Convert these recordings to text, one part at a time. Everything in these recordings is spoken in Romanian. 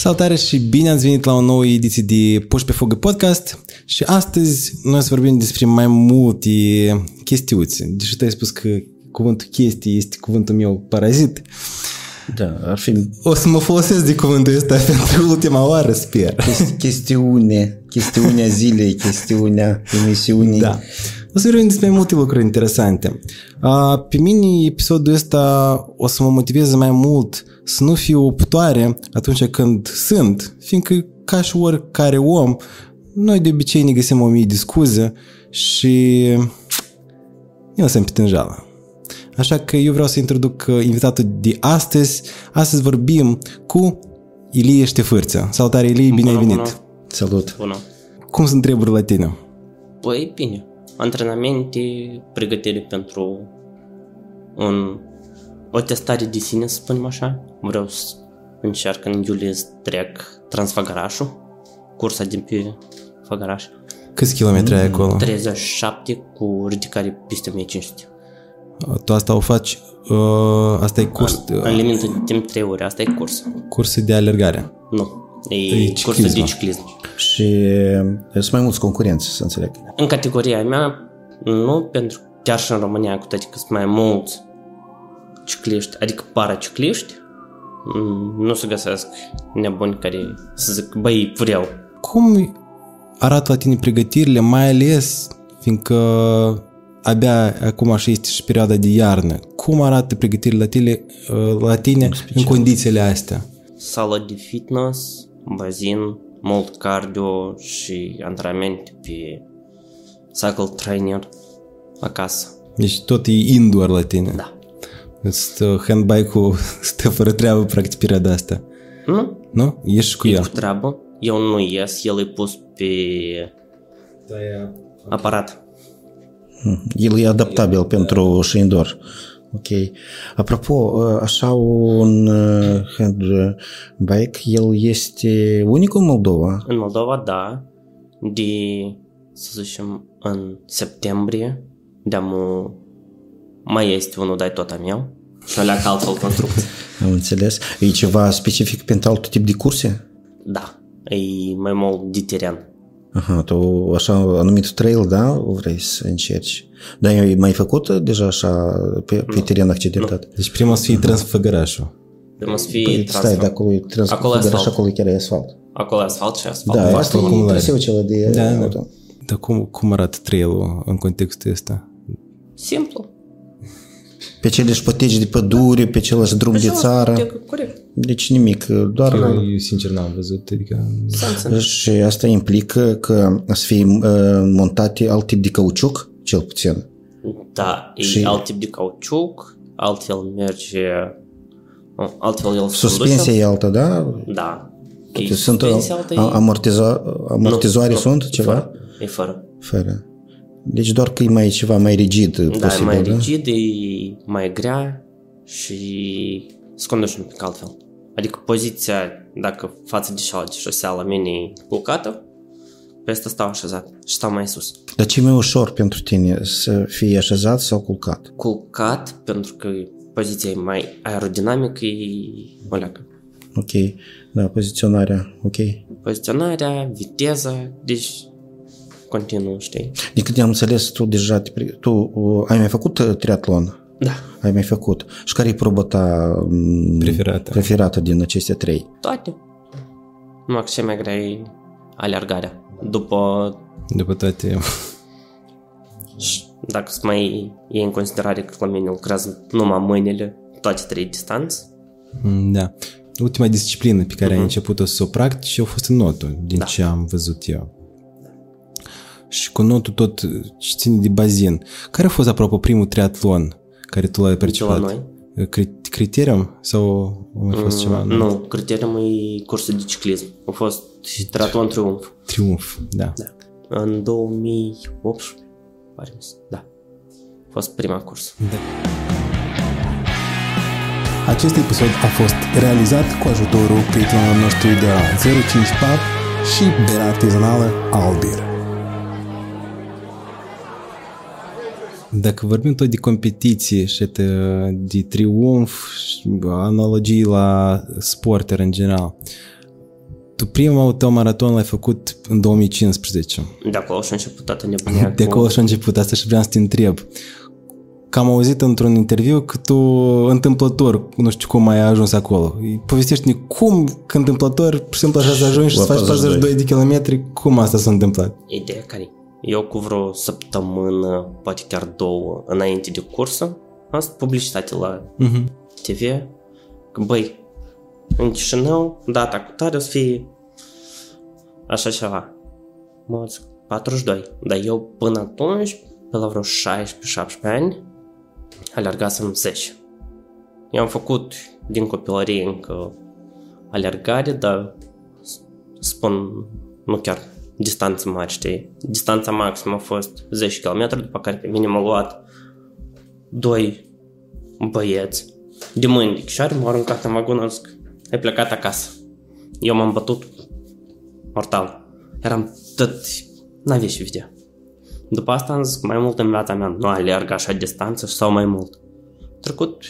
Salutare și bine ați venit la o nouă ediție de Puși pe Fugă podcast și astăzi noi să vorbim despre mai multe chestiuți. Deși tu ai spus că cuvântul chestie este cuvântul meu parazit. Da, ar fi... O să mă folosesc de cuvântul ăsta pentru ultima oară, sper. Chestiune, chestiunea zilei, chestiunea emisiunii. Da. O să vorbim despre mai multe lucruri interesante. Pe mine episodul ăsta o să mă motiveze mai mult să nu fiu optoare atunci când sunt, fiindcă ca și oricare om, noi de obicei ne găsim o mie de scuze și eu sunt pitânjală. Așa că eu vreau să introduc invitatul de astăzi. Astăzi vorbim cu Ilie Ștefârță. Salutare Ilie, bine bună, ai venit! Bună. Salut! Bună! Cum sunt treburi la tine? Păi bine, antrenamente, pregătire pentru un, o testare de sine, să spunem așa. Vreau să încerc în iulie să trec Transfăgărașul, cursa din pe Făgăraș. Câți kilometri ai acolo? 37 cu ridicare peste 1500. Tu asta o faci, uh, asta e curs, În, în limită de timp 3 ore, asta e curs. curse de alergare. Nu, e, E cursul de ciclism. ciclism. Și sunt mai mulți concurenți, să înțeleg. În categoria mea, nu, pentru că chiar și în România, cu toate că sunt mai mulți cicliști, adică paracicliști, mm, nu se găsesc nebuni care să zic, băi, vreau. Cum arată la tine pregătirile, mai ales fiindcă abia acum așa este și perioada de iarnă. Cum arată pregătirile la tine, uh, la tine în condițiile astea? Sală de fitness, bazin, mult cardio și antrenamente pe cycle trainer acasă. Deci tot e indoor la tine. Da. Stă, handbike-ul stă fără treabă practic perioada asta. Nu? Nu? Ești cu E el. cu treabă. Eu nu ies, el e pus pe aparat. El e adaptabil pentru și indoor. Ok. Apropo, așa un uh, handbike, el este unicul în Moldova. În Moldova, da, de, să zicem, în septembrie, de-am mai este unul, dai tot a meu, și alea ca altfel construcție. Am înțeles. E ceva specific pentru alt tip de curse? Da, e mai mult de teren. Aha, tu așa anumit trail, da? Vrei să încerci. Dar ai mai făcut deja așa pe, pe teren accidentat? Deci prima să fie Transfăgărașul. Trebuie să fie Păi, transfer. stai, dacă acolo e trans, Acolo e așa asfalt. acolo chiar e asfalt. Acolo e asfalt și asfalt. Da, foarte asta cum e l-ai. traseu cel de Da, da. auto. Dar cum, cum arată trail în contextul ăsta? Simplu. Pe aceleași păteci de pădure, pe același drum de țară. Corect. Deci nimic, doar... Eu sincer n-am văzut, adică... Sens. Și asta implică că să fie uh, montate alt tip de cauciuc, cel puțin. Da, e Și- alt tip de cauciuc, altfel merge, nu, altfel el se Suspensia conduce. e alta, da? Da. E Deci sunt suspensia altă, e- a- amortiza, amortizoare Nu, sunt nu, ceva? Fără. E fără. Fără. Deci doar că e mai ceva mai rigid Da, e posibil, mai da? rigid, e mai grea și se conduce un pic altfel. Adică poziția, dacă față de cealaltă șosea la mine e culcată, pe asta stau așezat și stau mai sus. Dar ce e mai ușor pentru tine, să fie așezat sau culcat? Culcat, pentru că poziția e mai aerodinamică, e o leacă. Ok, da, poziționarea, ok. Poziționarea, viteza, deci continuu, știi? Din câte am înțeles, tu deja, te, pre- tu uh, ai mai făcut uh, triatlon? Da, Ai mai făcut. Și care e proba ta m, Preferată. preferată din aceste trei? toate. Numai că cea mai grea e alergarea. După, După toate... și dacă să mai iei în considerare că la mine lucrează numai mâinile, toate trei distanțe, Mm, Da. Ultima disciplină pe care ai început-o să o practici a fost notul, din Da. ce am văzut eu. Și cu notul tot ce ține de bazin. Care a fost, apropo, primul triatlon care tu l-ai percepat? noi? Cri- Criterium? Sau a mai fost ceva? nu, criteriul e cursul de ciclism. A fost triatlon triumf. Triumf, da. Da. În 2018, pare mi se- da. A fost prima curs. Acest episod a fost realizat cu ajutorul prietenilor noștri de la 05 Pub și berea artizanală Albir. Dacă vorbim tot de competiție și de, de triumf, și analogii la sporter în general, tu primul tău maraton l-ai făcut în 2015. De acolo și-a început toată nebunia De acolo și-a început, asta și vreau să te întreb. Că am auzit într-un interviu că tu, întâmplător, nu știu cum ai ajuns acolo. Povestește-ne cum, că întâmplător, pur și simplu așa să ajungi și să faci 42 de kilometri, cum asta s-a întâmplat? Ideea care Eu cu vreo săptămână, poate chiar două, înainte de cursă, am stat publicitate la Uh-huh. TV, că băi, în Chișinău, data cu tare o să fie așa ceva. Mă zic, 42. Dar eu până atunci, pe la vreo 16-17 ani, alergasem 10. Eu am făcut din copilărie încă alergare, dar s- spun, nu chiar distanță mare, știi? Distanța maximă a fost 10 km, după care pe mine m-a luat doi băieți de mâini de chișoare, m-au aruncat în vagon, au zic, ai plecat acasă. Eu m-am bătut mortal. Eram tot... N-avea și vedea. După asta am zis, mai mult în viața mea nu alerg așa distanță sau mai mult. Trecut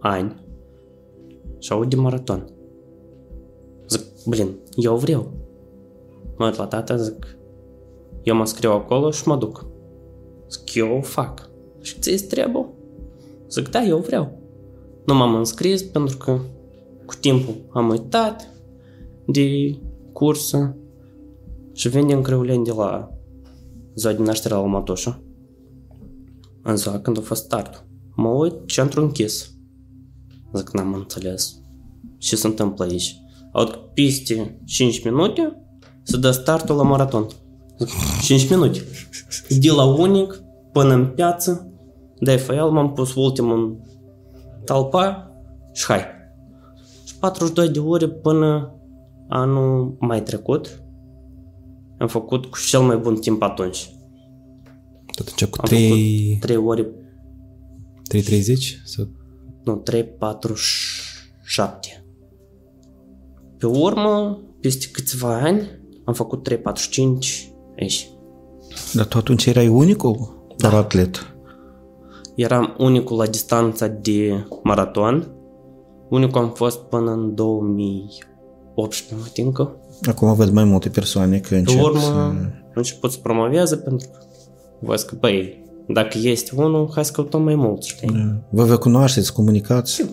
ani și aud de maraton. Zic, blin, eu vreau. Mă uit la tata, zic, eu mă scriu acolo și mă duc. Zic, eu o fac. Și ți trebuie? Zic, da, eu vreau. Nu m-am înscris pentru că cu timpul am uitat de cursă și vindem creuleni de la ziua de naștere la Matoșa. În ziua când a fost startul. Mă uit, centru închis. Zic, n-am înțeles. Ce se întâmplă aici? Aud că peste 5 minute se dă startul la maraton. Zic, 5 minute. De la unic până în piață, de el m-am pus ultimul în talpa și hai. Și 42 de ore până anul mai trecut am făcut cu cel mai bun timp atunci. Atunci cu Am 3, făcut 3 ore, 3.30? Sau... nu, 3, 4, 7. Pe urmă, peste câțiva ani, am făcut 3, 4, 5 aici. Dar tu atunci erai unicul da. atlet? Eram unicul la distanța de maraton. Unicul am fost până în 2018, mă tincă. Acum văd mai multe persoane că Pe încep urmă, să... am început să promovează pentru că văd că, băi, dacă este unul, hai să căutăm mai mult, știi? Vă vă cunoașteți, comunicați?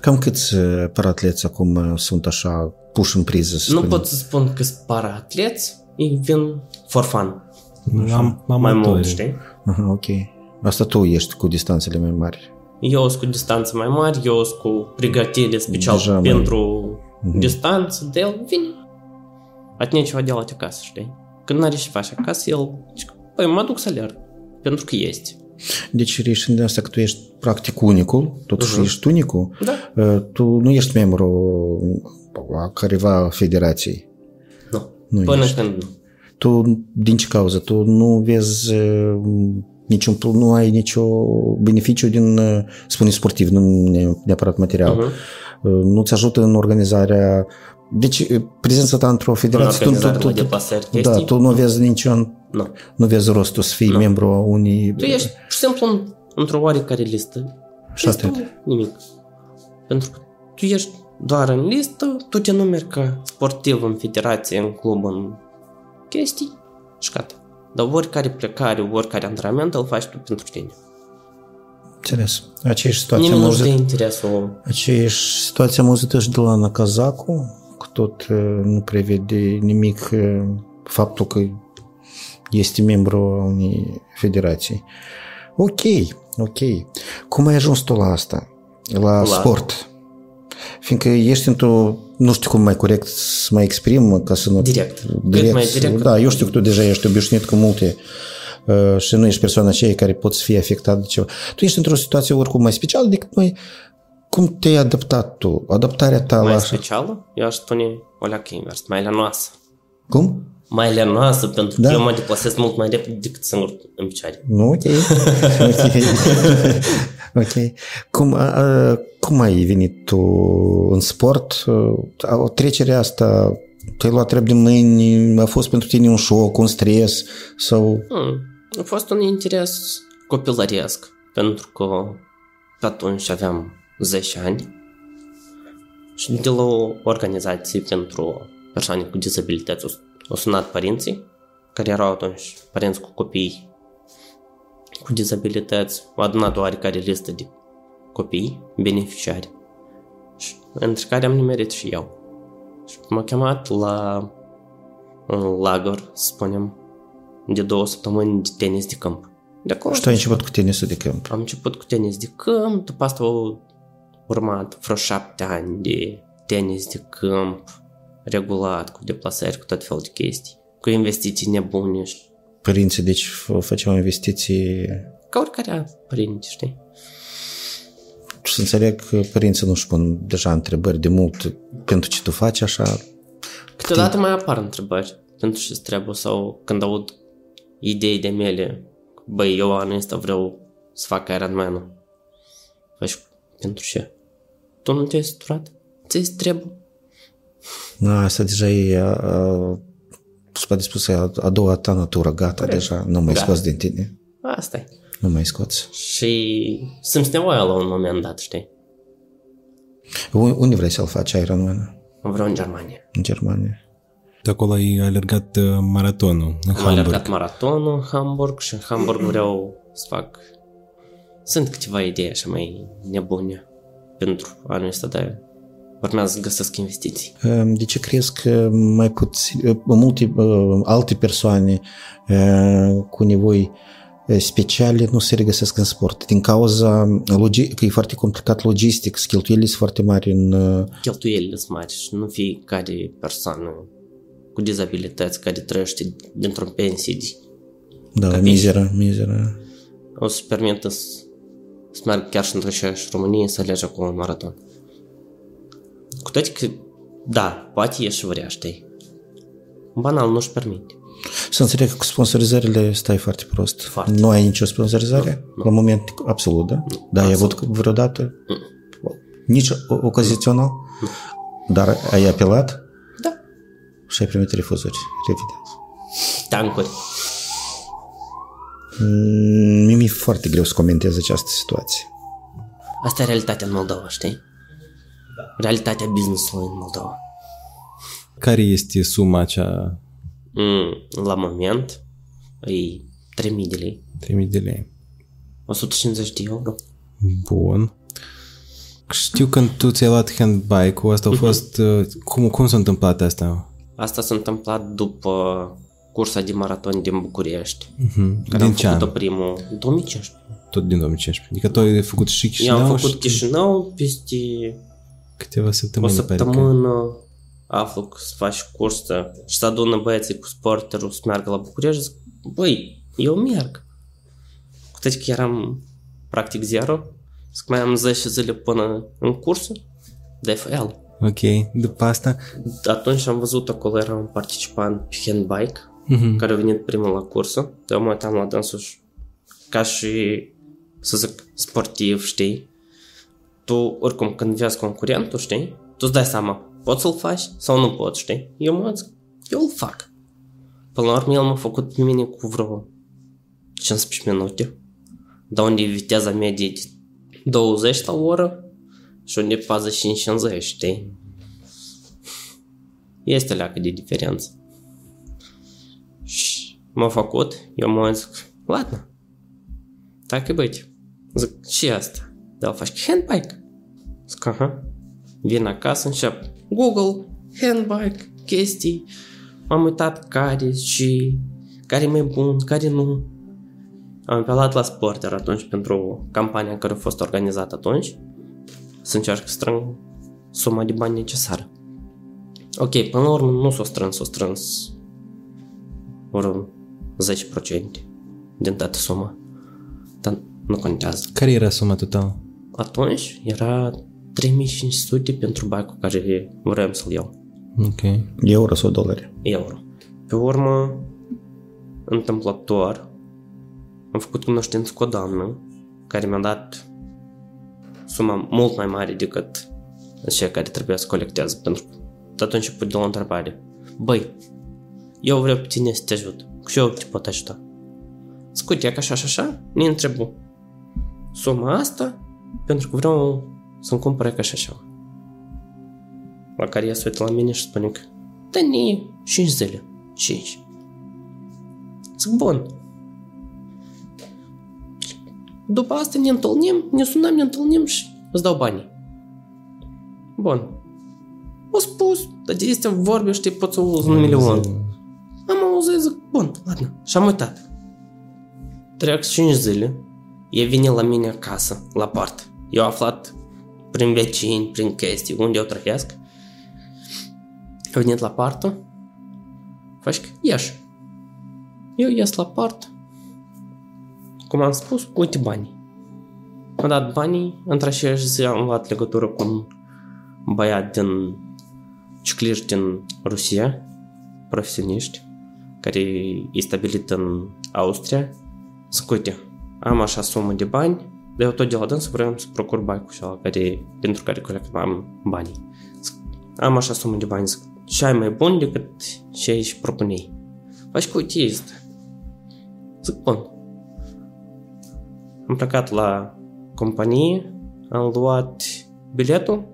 Cam câți uh, paratleți acum uh, sunt așa puși în priză? nu spunem. pot să spun că sunt paratleți, ei vin for fun. Am, am mai mult, știi? Aha, ok. Asta tu ești cu distanțele mai mari. Eu sunt cu distanțe mai mari, eu sunt cu pregătire special Deja pentru mai... distanță, de el vine. Atunci niciodată de la acasă, știi? Când n-are și faci acasă, el zice, păi mă duc să alerg, pentru că este. Deci reieșind de asta că tu ești practic unicul, totuși ești unicul, Da. uh, tu nu ești membru a careva federații. Nu. Nu Până ești. când nu. Tu, din ce cauză? Tu nu vezi uh, niciun, tu nu ai nicio beneficiu din, uh, spune sportiv, nu ne- neapărat material. Mhm. Uh, Nu-ți ajută în organizarea deci, uh, prezența ta într-o federație, tu, tu, organizarea tu, la tu, deplasări, da, chestii. tu nu vezi niciun, Nu. nu vezi rostul să fii membru a unii... Tu ești pur și simplu în- într-o oarecare listă. Și atât. Este Nimic. Pentru că tu ești doar în listă, tu te numeri ca sportiv în federație, în club, în chestii și gata. Dar oricare plecare, oricare antrenament îl faci tu pentru tine. Înțeles. Aceeași situație Nimeni am nu-și dă auzit, interesul. aceeași situație am auzit și de la Ana Cazacu, că tot uh, nu prevede nimic uh, faptul că este membru a unei federații. Ok, ok. Cum ai ajuns tu la asta? La, La- sport? Fiindcă ești într-o, nu știu cum mai corect să mă exprim, ca să nu... Direct. Cât mai direct, Da, cât- eu știu că tu deja ești obișnuit cu multe uh, și nu ești persoana aceea care pot să fie afectat de ceva. Tu ești într-o situație oricum mai specială decât noi. Cum te-ai adaptat tu? Adaptarea ta Mai la... specială, eu aș spune o leacă invers, mai lenoasă. Cum? Mai lenoasă, pentru Da. că eu mă deplasez mult mai repede decât singur în picioare. Nu, ok. ok. ok. Cum, a, a, cum ai venit tu în sport? A, O trecere asta, te-ai luat treabă din mâini, a fost pentru tine un șoc, un stres sau... Hmm. A fost un interes copilăresc, pentru că pe atunci aveam 10 ani și de la o organizație pentru persoane cu dizabilități. O- O sunat părinții, care erau atunci părinți cu copii cu dizabilități, au adunat oarecare listă de copii beneficiari, și, între care am nimerit și eu. Și m-a chemat la un lagăr, să spunem, de două săptămâni de tenis de câmp. De acolo Și tu ai început cu tenisul de câmp. am început cu tenis de câmp, după asta au urmat vreo șapte ani de tenis de câmp, regulat, cu deplasări, cu tot felul de chestii, cu investiții nebune și Părinții, deci, f- făceau investiții... ca oricare părinte, știi? Să înțeleg că părinții nu-și pun deja întrebări de mult pentru ce tu faci așa. Câteodată mai apar întrebări pentru ce trebuie sau când aud idei de mele, băi, eu anul ăsta vreau să fac Ironman-ul. Faci pentru ce? Tu nu te-ai săturat? Ți-ai trebuie? Na, asta deja e, a, a, se poate spus, a, a doua ta natură, gata, deja, nu mai Da. scoți din tine. Asta e. Nu mai scoți. Și simți nevoia la un moment dat, știi? U- Unde vrei să-l faci Ironman? Vreau în Germania. În Germania. De acolo ai alergat uh, maratonul în Am Hamburg. alergat maratonul în Hamburg și în Hamburg vreau să fac... Sunt câteva idei așa mai nebune pentru anul ăsta, dar urmează să găsesc investiții. De ce crezi că mai puțin, multe uh, alte persoane uh, cu nevoi uh, speciale nu se regăsesc în sport? Din cauza logi- că e foarte complicat logistic, cheltuielile sunt foarte mari în... uh, Cheltuielile sunt mari și nu fiecare persoană cu dizabilități care trăiește dintr-o pensie de Da, mizeră, mizeră. o să permită să, să meargă chiar și într-o și România să alerge cu un maraton. Cu toate că, da, poate e și vrea, știi? Banal nu-și permite. Să înțeleg că cu sponsorizările stai foarte prost. Foarte. Nu ai nicio sponsorizare? La moment, absolut, da? Da, ai avut vreodată? Nici o- ocazional? Dar ai apelat Da. și ai primit refuzuri, evident. Tancuri. Mm, Mie mi-e foarte greu să comentez această situație. Asta e realitatea în Moldova, știi? Realitatea business-ului în Moldova. Care este suma acea Mm, la moment, e 3000 de lei. 3000 de lei? 150 de euro. Bun. Știu când tu ți-ai luat handbike-ul, asta a fost... uh, Cum, cum s-a întâmplat asta? Asta s-a întâmplat după cursa de maraton din București. Mhm. Care Din am ce făcut-o an? primul 2015. Tot din 2015. Adică tu ai făcut și Eu Chișinău am făcut și Chișinău peste câteva o săptămâni. pare că- săptămână aflu că să faci cursă și să adună băieții cu sporterul să meargă la București, zic, băi, eu merg. Cu toate că eram practic zero, zic, mai am 10 zile până în cursă, DFL. Ok, după asta... Atunci am văzut acolo, era un participant pe handbike, Mhm. care a venit primul la cursă, eu mă uitam la dânsul și ca și, să zic, sportiv, știi? Tu, oricum, când vezi concurentul, știi? Tu îți dai seama, poți să-l faci sau nu poți, știi? Eu mă zic, eu îl fac. Până la urmă, el m-a făcut pe mine cu vreo 15 minute, dar unde e viteza medie de 20 la oră și unde e 45-50, știi? Este leacă de diferență. Și m-a făcut, eu mă zic, ладно, так и быть. Zic, și asta? Da, faci handbike? Zic, aha. Vin acasă, încep Google, handbike, chestii. M-am uitat care și care e mai bun, care nu. Am apelat la Sporter atunci pentru campania care a fost organizată atunci să încerc să strâng suma de bani necesară. Ok, până la urmă nu s-o strâns, s-o strâns vreo 10% din toată suma. Dar nu contează. Care era suma totală? Atunci era 3500 pentru bike care vreau să-l iau. Ok. Euro sau dolari? Euro. Pe urmă, întâmplător, am făcut cunoștință cu o doamnă care mi-a dat suma mult mai mare decât cea care trebuia să colecteze. Pentru că atunci a pus de la o întrebare. Băi, eu vreau pe tine să te ajut. Și eu te pot ajuta. Scutia că așa și așa, ne întrebu suma asta pentru că vreau să-mi cumpăr ca și așa. La care ea se uită la mine și spune că dă-ne 5 zile. 5. Zic, bun. După asta ne întâlnim, ne sunăm, ne întâlnim și îți dau banii. Bun. O spus, dar de este vorbe, știi, poți să auzi un milion. Am auzit, zic, bun, ладно. Și am uitat. Trec 5 zile, e vine la mine acasă, la part. Eu am aflat prin vecini, prin chestii, unde eu trăiesc. A venit la partă, faci că ieși. Eu ies la part, cum am spus, uite banii. Am dat banii, într-a zi am luat legătură cu un băiat din cicliști din Rusia, profesioniști, care e stabilit în Austria. Zic, uite, am așa sumă de bani, dar eu tot de la dânsul vreau să procur bani cu ceva care, pentru care colectam banii. Zic, am așa sumă de bani, zic, și ai mai bun decât ce ai și propunei. Faci cu uite este. Zic, bun. Am plecat la companie, am luat biletul,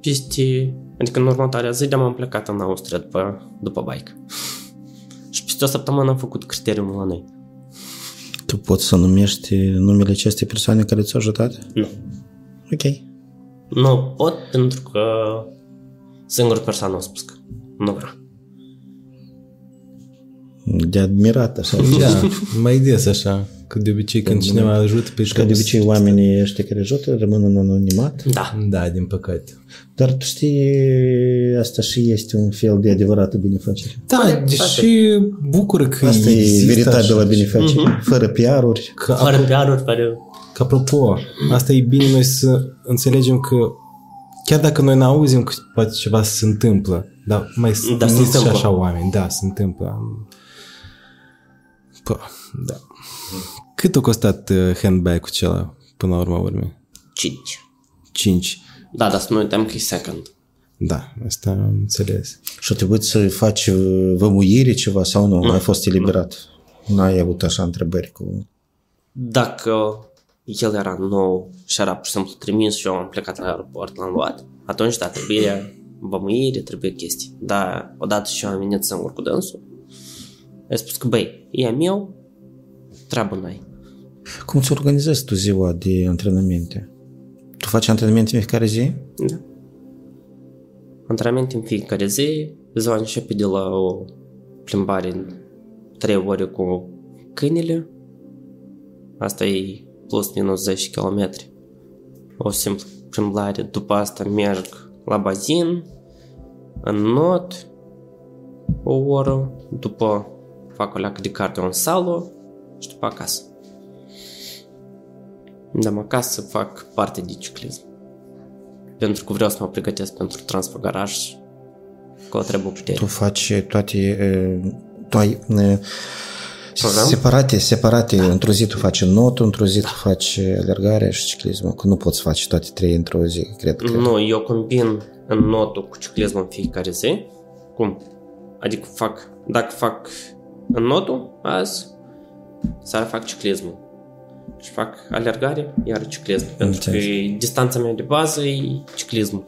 peste, adică în următoarea zi de-am plecat în Austria după, după bike. și peste o săptămână am făcut criteriul la noi. Tu poți să numești numele acestei persoane care ți-au ajutat? Nu. Ok. Nu pot pentru că singur persoană a spus că nu vreau. De admirat, așa. Da, mai des așa. Că de obicei când cineva ajută pe Că de obicei oamenii ăștia care ajută rămân în anonimat. Da. Da, din păcate. Dar tu știi, asta și este un fel de adevărată binefacere. Da, deși bucură că Asta e există veritabilă așa. binefacere, fără PR-uri. Că, Fără apro- PR-uri, fără... că apropo, asta e bine noi să înțelegem că chiar dacă noi n-auzim că poate ceva se întâmplă, dar mai Da, da, se sunt și întâmplă. așa oameni, da, se întâmplă. Pă, da. Cât a costat uh, handbag-ul acela până la urma urmei? 5. 5. Da, dar să nu uităm că e second. Da, asta am înțeles. Și a trebuit să faci uh, vămuire ceva sau nu? Ai fost eliberat? N-ai avut așa întrebări cu... Dacă el era nou și era pur și simplu trimis și eu am plecat la aeroport, l-am luat, atunci da, trebuie bămuire, trebuie chestii. Dar odată și eu am venit singur cu dânsul, i-a spus că băi, e a meu, treabă n-ai. Cum ți organizezi tu ziua de antrenamente? Tu faci antrenamente în fiecare zi? Da. Antrenament în fiecare zi, ziua începe de la o plimbare trei ore cu câinele, asta e plus minus 10 km. O simplă plimbare, după asta merg la bazin, în not, o oră, după fac o leacă de cardio în sală și după acasă. Dar acasă fac parte de ciclism pentru că vreau să mă pregătesc pentru transfăgaraș cu o trebuie putere. Tu faci toate... e, Tu ai e, Program? separate, separate. Da. Într-o zi tu faci notul, într-o zi tu faci alergarea și ciclismul. Că nu poți face toate trei într-o zi, cred că. Nu, eu combin în notul cu ciclismul în fiecare zi. Cum? Adică fac, dacă fac în notul azi, seara fac ciclismul. Și fac alergare, iar ciclism. Pentru că Înțeles. distanța mea de bază e ciclismul.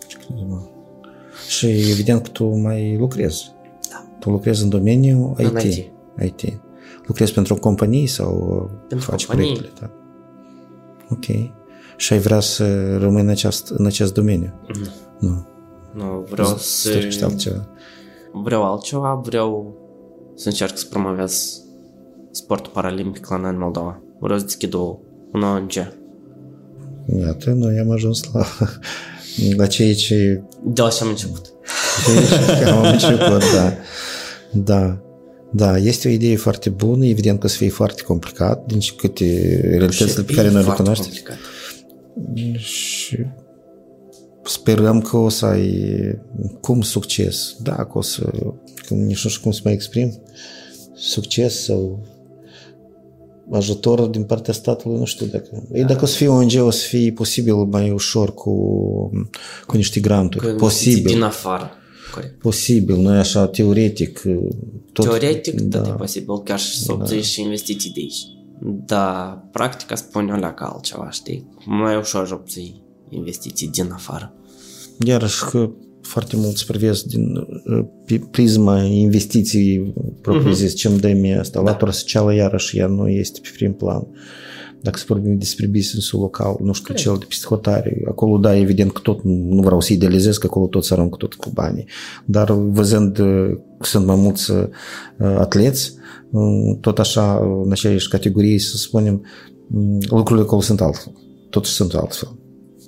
Și evident că tu mai lucrezi. Da. Tu lucrezi în domeniul În IT. IT. IT. Lucrezi pentru companii sau Pentru faci companii. proiectele tale? Ok. Și ai vrea să rămâi în acest, în acest domeniu? Nu. Nu. Nu, vreau să... Dorești altceva. Vreau altceva, vreau să încerc să promovez sportul paralimpic la noi în Moldova. Vreau să deschid o, un ONG. Iată, noi am ajuns la, la ceea ce De la ce am început. Deci, am început, da. Da. Da, este o idee foarte bună, evident că o să fie foarte complicat, din câte realitățile pe care noi le Foarte cunoaștem. complicat. Și sperăm că o să ai cum succes. Da, că o să, că nici nu știu cum să mă exprim, succes sau ajutor din partea statului, nu știu dacă... Da. Dacă o să fie ONG, o să fie posibil mai ușor cu, cu niște granturi. Cu posibil. investiții din afară. Corect. Posibil, nu e așa teoretic. Tot, Teoretic, da. da. tot e posibil chiar și să obții și investiții de aici. Da, practica spune o leacă altceva, știi? Mai ușor obții investiții din afară. Iarăși că foarte mult privesc din uh, pe prisma investiții propriu-zis, ce îmi dă mie asta. Latura socială, iarăși, ea nu este pe prim plan. Dacă să vorbim despre business local, nu știu, cel de psihotare, acolo, da, evident că tot, nu vreau să idealizez, că acolo tot să aruncă tot cu banii, dar văzând că sunt mai mulți uh, atleți, uh, tot așa, în aceeași categorie, să spunem, mm, lucrurile acolo sunt altfel. Totuși sunt altfel.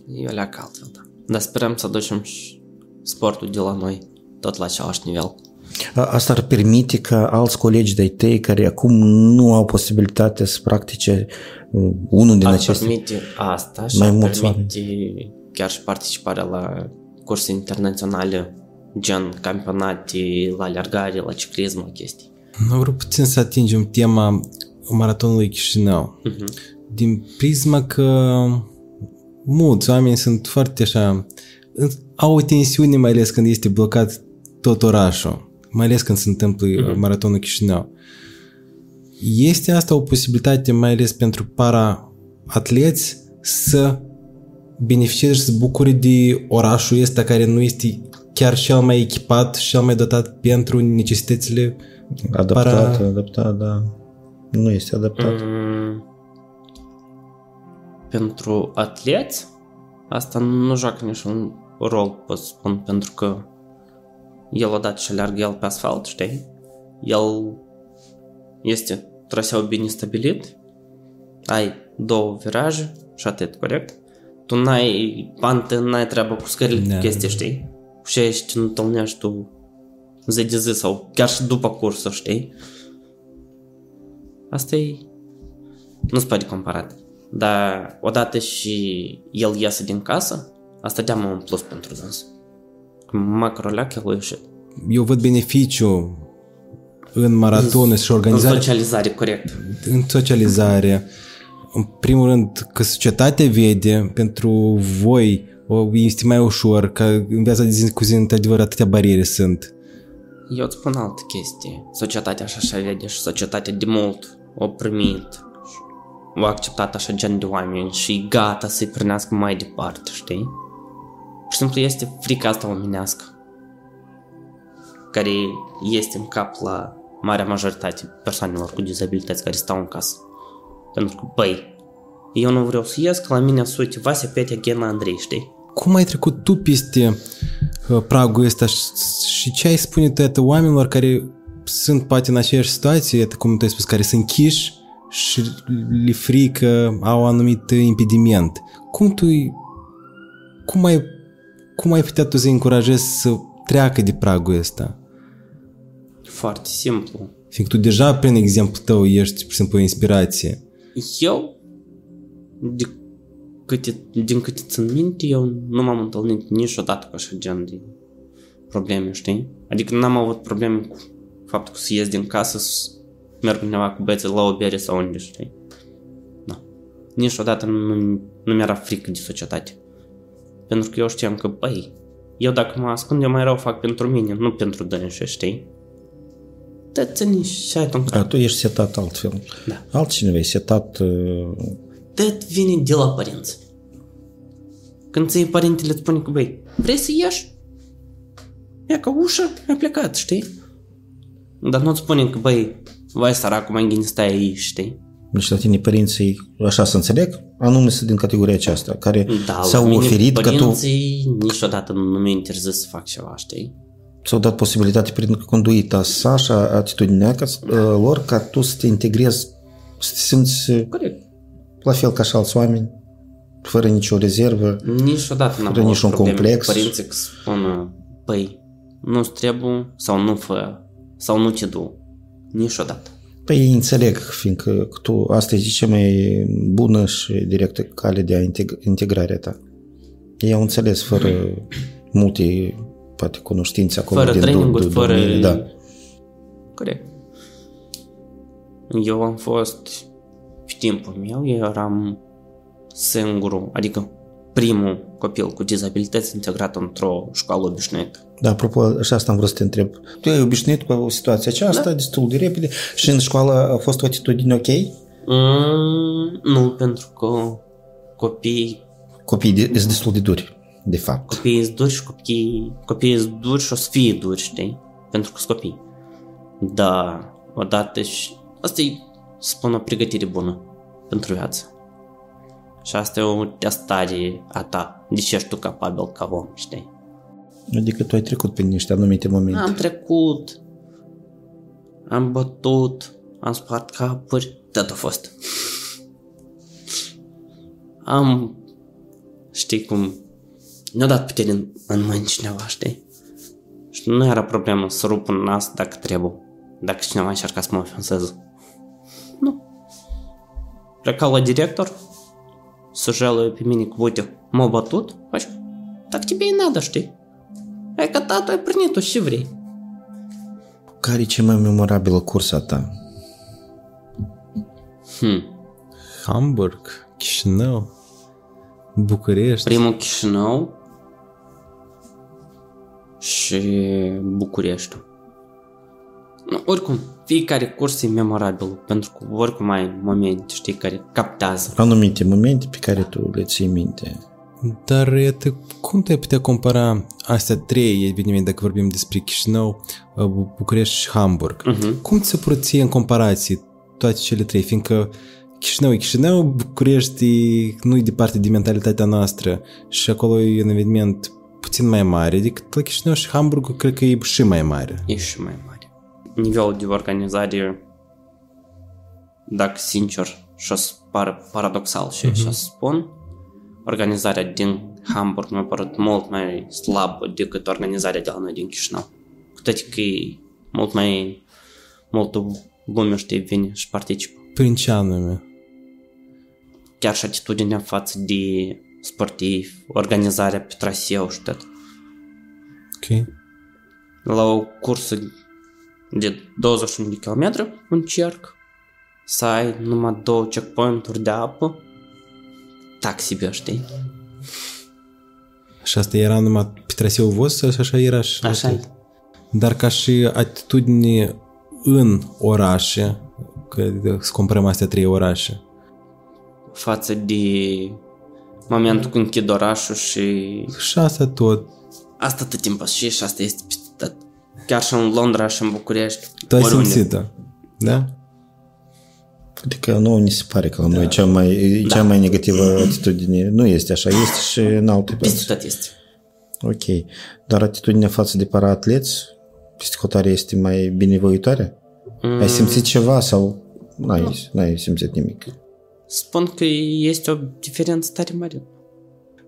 Eu le altfel, da. Dar sperăm să aducem și sportul de la noi tot la același nivel. Asta ar permite ca alți colegi de-ai tăi care acum nu au posibilitatea să practice uh, unul din ar aceste... permite asta și mai ar mulți permite chiar și participarea la curse internaționale, gen campionate, la alergare, la ciclism, la chestii. Nu vreau puțin să atingem tema maratonului Chișinău. Mhm. Din prisma că mulți oameni sunt foarte așa au o tensiune mai ales când este blocat tot orașul, mai ales când se întâmplă uh maratonul Chișinău. Este asta o posibilitate mai ales pentru para-atleți să beneficieze și să bucure de orașul ăsta care nu este chiar cel mai echipat și cel mai dotat pentru necesitățile Adaptat, para... adaptat, da. Nu este adaptat. Mm, pentru atleți, asta nu joacă niciun rol, pot să spun, pentru că el odată și aleargă el pe asfalt, știi? El este traseu bine stabilit, ai două viraje și atât, corect? Tu n-ai pantă, n-ai treabă cu scările, Da. cu chestii, știi? Și aici te întâlnești tu zi de zi sau chiar și după cursul, știi? Asta e... Nu-ți poate comparat. Dar odată și el iasă din casă, asta dea un plus pentru dâns. Macroleac el a ieșit. Eu văd beneficiu în maraton și În organizare, socializare, corect. în socializare. În primul rând că societatea vede pentru voi o, este mai ușor, că în viața de zi cu zi, într-adevăr, atâtea bariere sunt. Eu îți spun altă chestie. Societatea așa așa vede și societatea de mult o primit. O acceptat așa gen de oameni și gata să-i prânească mai departe, știi? Pur și simplu este frica asta omenească care este în cap la marea majoritate persoanelor cu dizabilități care stau în casă. Pentru că, băi, eu nu vreau să ies, că la mine sunt Vasea, Petea, Ghena, Andrei, știi? Cum ai trecut tu peste uh, pragul ăsta și, și ce ai spune tu iată, oamenilor care sunt poate în aceeași situație, iată cum tu ai spus, care sunt închiși și le frică, au un anumit impediment. Cum tu cum ai cum ai putea tu să încurajezi să treacă de pragul ăsta? Foarte simplu. Fiindcă tu deja prin exemplu tău ești, pur și simplu, o inspirație. Eu, de câte, din câte țin minte, eu nu m-am întâlnit niciodată cu așa gen de probleme, știi? Adică n-am avut probleme cu faptul că să ies din casă, să merg undeva cu băieții la o bere sau unde, știi? Da. Niciodată nu, nu mi-era frică de societate. Pentru că eu știam că, băi, eu dacă mă ascund, eu mai rău fac pentru mine, nu pentru dânșe, știi? Te ține și ai tu A, tu ești setat altfel. Da. Altcineva e setat uh, Tot vine de la părinți. Când ți părintele îți spune că, băi, vrei să ieși? Ia ca ușă, ai plecat, știi? Dar nu-ți spune că, băi, vai săracu, mai gândi stai aici, știi? Deci la tine părinții, așa să înțeleg, anume sunt din categoria aceasta, care Da, s-au la mine oferit că tu părinții niciodată nu mi-a interzis să fac ceva, știi? ți-au dat posibilitate prin conduita sa și atitudinea ca, uh, lor ca tu să te integrezi, să te simți uh, Corect. la fel ca și alți oameni, fără nicio rezervă. Niciodată n-am Fără avut niciun probleme complex. cu părinții că spună, băi, nu-ți trebuie sau nu fă, sau nu te du. Niciodată. Păi ei înțeleg, fiindcă că tu, asta e cea mai bună și directă cale de a integ- integrarea ta. Ei au înțeles fără multe, poate, cunoștințe acolo Fără din traininguri, do- do- fără... domenii, Da. Corect. Eu am fost, pe știmpul meu, eu eram singurul, adică primul copil cu dizabilități integrat într-o școală obișnuită. Da, apropo, și asta am vrut să te întreb. Tu ai obișnuit cu situația aceasta da. destul de repede și în școală a fost o atitudine ok? Mm, nu, pentru că copiii Copiii de- sunt destul de duri. de fapt. Copiii sunt duri și copiii, copiii sunt duri și o să fie duri, știi? Pentru că sunt copii. Da, odată și... Asta e, să spun, o pregătire bună pentru viață. Și asta e o testare a ta. De ce ești tu capabil ca om, știi? Adică tu ai trecut prin niște anumite momente. Am trecut, am bătut, am spart capuri, tot a fost. Am, știi cum, ne-a dat putere în, în mâini cineva, știi? Și nu era problemă să rup un nas dacă trebuie, dacă cineva încerca să mă ofenseze. Nu. Plecau la director, сужалый племянник Вотих. Моба тут? Так тебе и надо ж ти. Эка татуя принято севрей. Care e mai memorabilă cursa ta? Hm. Hamburg, Chișinău, București. Primul Chișinău și București. Oricum, fiecare curs e memorabil, pentru că oricum ai momente, știi, care captează. Anumite momente pe care tu le ții minte. Dar iată, cum te-ai putea compara astea trei evenimente, dacă vorbim despre Chișinău, București și Hamburg? Uh-huh. Cum ți se părut ție în comparație toate cele trei? Fiindcă Chișinău e Chișinău, București nu e departe de mentalitatea noastră și acolo e un eveniment puțin mai mare decât la Chișinău și Hamburg cred că e și mai mare. E și mai mare. Nivelul de organizare, dacă sincer și o să pară paradoxal și uh-huh. să spun, organizarea din Hamburg mi-a părut mult mai slabă decât organizarea de la noi din Chișinău. Cu toate că e mult mai multă lume, știi, vine și participă. Prin ce anume? Chiar și atitudinea față de sportivi, organizarea pe traseu și tot. Ok. La o cursă de 21 de km încerc să ai numai două checkpoint-uri de apă, taxi bea, știi? Și asta era numai pe traseul vostru și așa era și... Așa e. Dar ca și atitudine în orașe, că să comparăm astea trei orașe, Față de momentul când închid orașul și și asta tot. asta tot timpul și și asta este peste tot. Chiar și în Londra și în București. Tu ai oriunde. simțit-o, da? Adică nouă ni se pare că la noi cea mai, Da. cea mai negativă atitudine nu este așa, este și în alte Peste părți. tot este. Ok. Dar atitudinea față de paraatleți, peste hotare este mai binevoitoare? Mm, Ai simțit ceva sau n-ai, n-ai simțit nimic? Spun că este o diferență tare mare.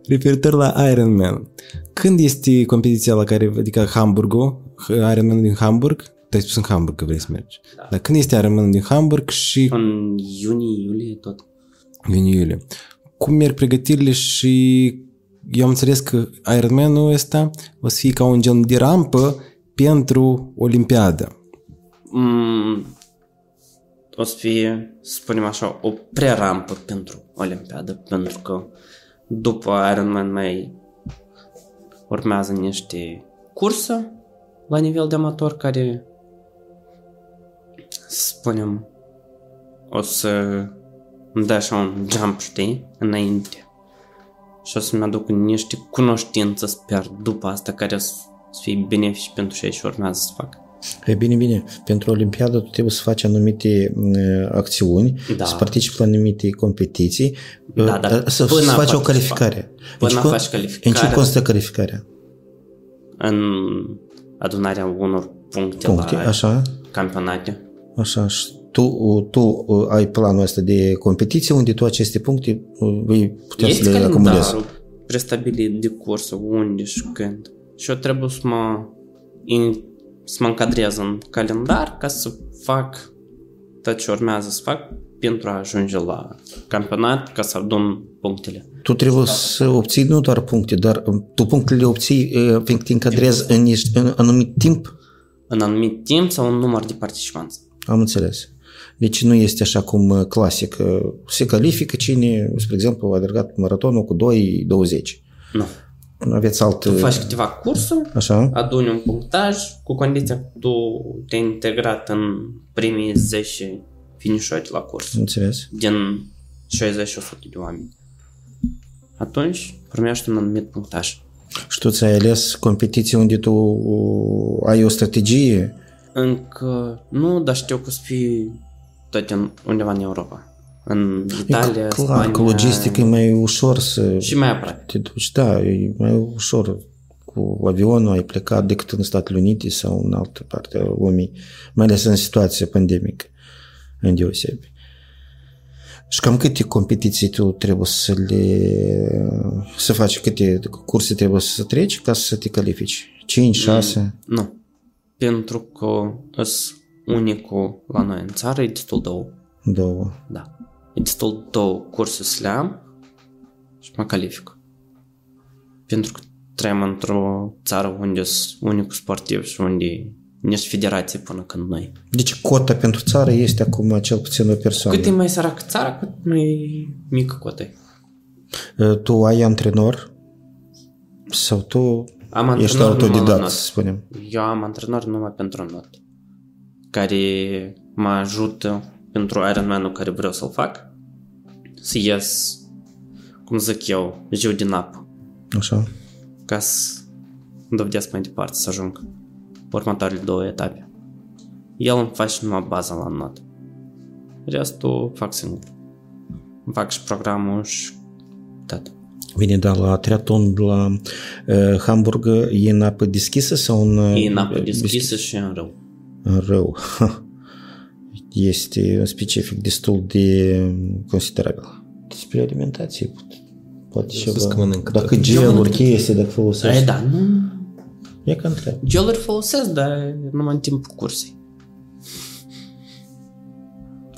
Referitor la Ironman, când este competiția la care, adică Hamburgul, Ironman din Hamburg, tu ai spus în Hamburg că vrei să mergi. Da. Dar când este Ironman din Hamburg și În iunie, iulie, tot. iunie-iulie, cum merg pregătirile și eu am înțeles că Ironman-ul ăsta o să fie ca un gen de rampă pentru Olimpiadă. Mm, o să fie, să spunem așa, o prerampă pentru Olimpiadă, pentru că după Ironman mai urmează niște cursă la nivel de amator care, să spunem, o să îmi dea așa un jump, știi, înainte. Și o să-mi aduc niște cunoștințe, sper, după asta, care o să să fie benefici pentru cei și urmează să fac. E bine, bine. Pentru Olimpiadă tu trebuie să faci anumite uh, acțiuni, Da. să participi la anumite competiții, Da, uh, dar să, până să a faci o participa. calificare. Până ce a con- faci În calificarea. ce constă calificarea? în adunarea unor puncte, Puncte, la așa? campionate. Așa, și tu, tu uh, ai planul ăsta de competiție unde tu aceste puncte uh, vei putea Este să le acumulezi. calendarul prestabilit de cursă, unde și când. Și eu trebuie să mă, in, să mă încadrez în calendar ca să fac tot ce urmează să fac pentru a ajunge la campionat ca să adun punctele. Tu trebuie să obții nu doar puncte, dar uh, tu punctele le obții uh, fiindcă te încadrezi în, niște- în anumit timp. În anumit timp sau un număr de participanți. Am înțeles. Deci nu este așa cum uh, clasic. uh, Se califică cine, spre exemplu, a alergat maratonul cu 2.20. Nu. Aveți alt... Tu faci câteva cursuri, Așa? aduni un punctaj cu condiția că tu te-ai integrat în primii 10 finișori la curs Înțeles. din 60-100 de oameni. Atunci primești un anumit punctaj. Și tu ți-ai ales competiții unde tu ai o strategie? Încă nu, dar știu că o să fie tot în, undeva în Europa. În Italia, e, clar, Spania... că logistic e mai ușor să Și mai aproape. te duci. Da, e mai ușor cu avionul ai plecat decât în Statele Unite sau în altă parte a lumii, mai ales în situația pandemică, în deosebi. Și cam câte competiții tu trebuie să le să faci, câte curse trebuie să treci ca să te califici? 5, 6? Nu. Pentru că îs unicul la noi în țară, e destul două. Două. Da. E destul două curse să le am și mă calific. Pentru că trăim într-o țară unde sunt unicul sportiv și unde nici federație până când noi. Deci cota pentru țară este acum cel puțin o persoană. Cât e mai săracă țara, cât mai mică cotă e. Tu ai antrenor? Sau tu Am ești antrenor numai la autodidact, not. să spunem? Eu am antrenor numai pentru not, care mă ajută pentru Ironman-ul care vreau să-l fac, să ies, cum zic eu, jiu din apă, Așa. ca să dovedesc mai departe, să ajung următoarele două etape. El îmi face numai baza la not. Restul fac singur. Îmi fac și programul și tot. Bine, dar la triatlon la uh, Hamburg e în apă deschisă sau în... uh, E în apă deschisă și în rău. În rău. Este un specific destul de considerabil. Despre alimentație, poate Eu ceva. să că mănânc Dacă tot. geluri, chestii, dacă folosești. E, da, nu, E ca întreb. Geluri folosesc, dar numai în timpul cursei.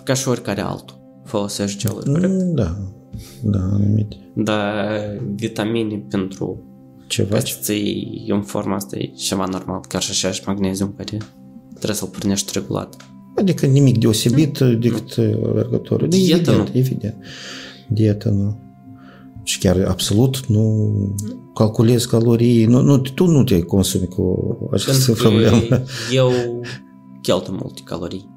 Ca și oricare altul. Folosești geluri, corect? Mm, Da, da, anumite. Dar vitamine pentru Ceva ca ce... să ții în forma asta e ceva normal. Chiar și așa și magnezium care trebuie să-l pornești regulat. Adică nimic deosebit decât alergătorul. Mm. Dietă evident, nu. evident. Dietă nu. Și chiar absolut nu calculezi calorii. Nu, nu, tu nu te consumi cu această Pentru că problemă. eu cheltuie multe calorii.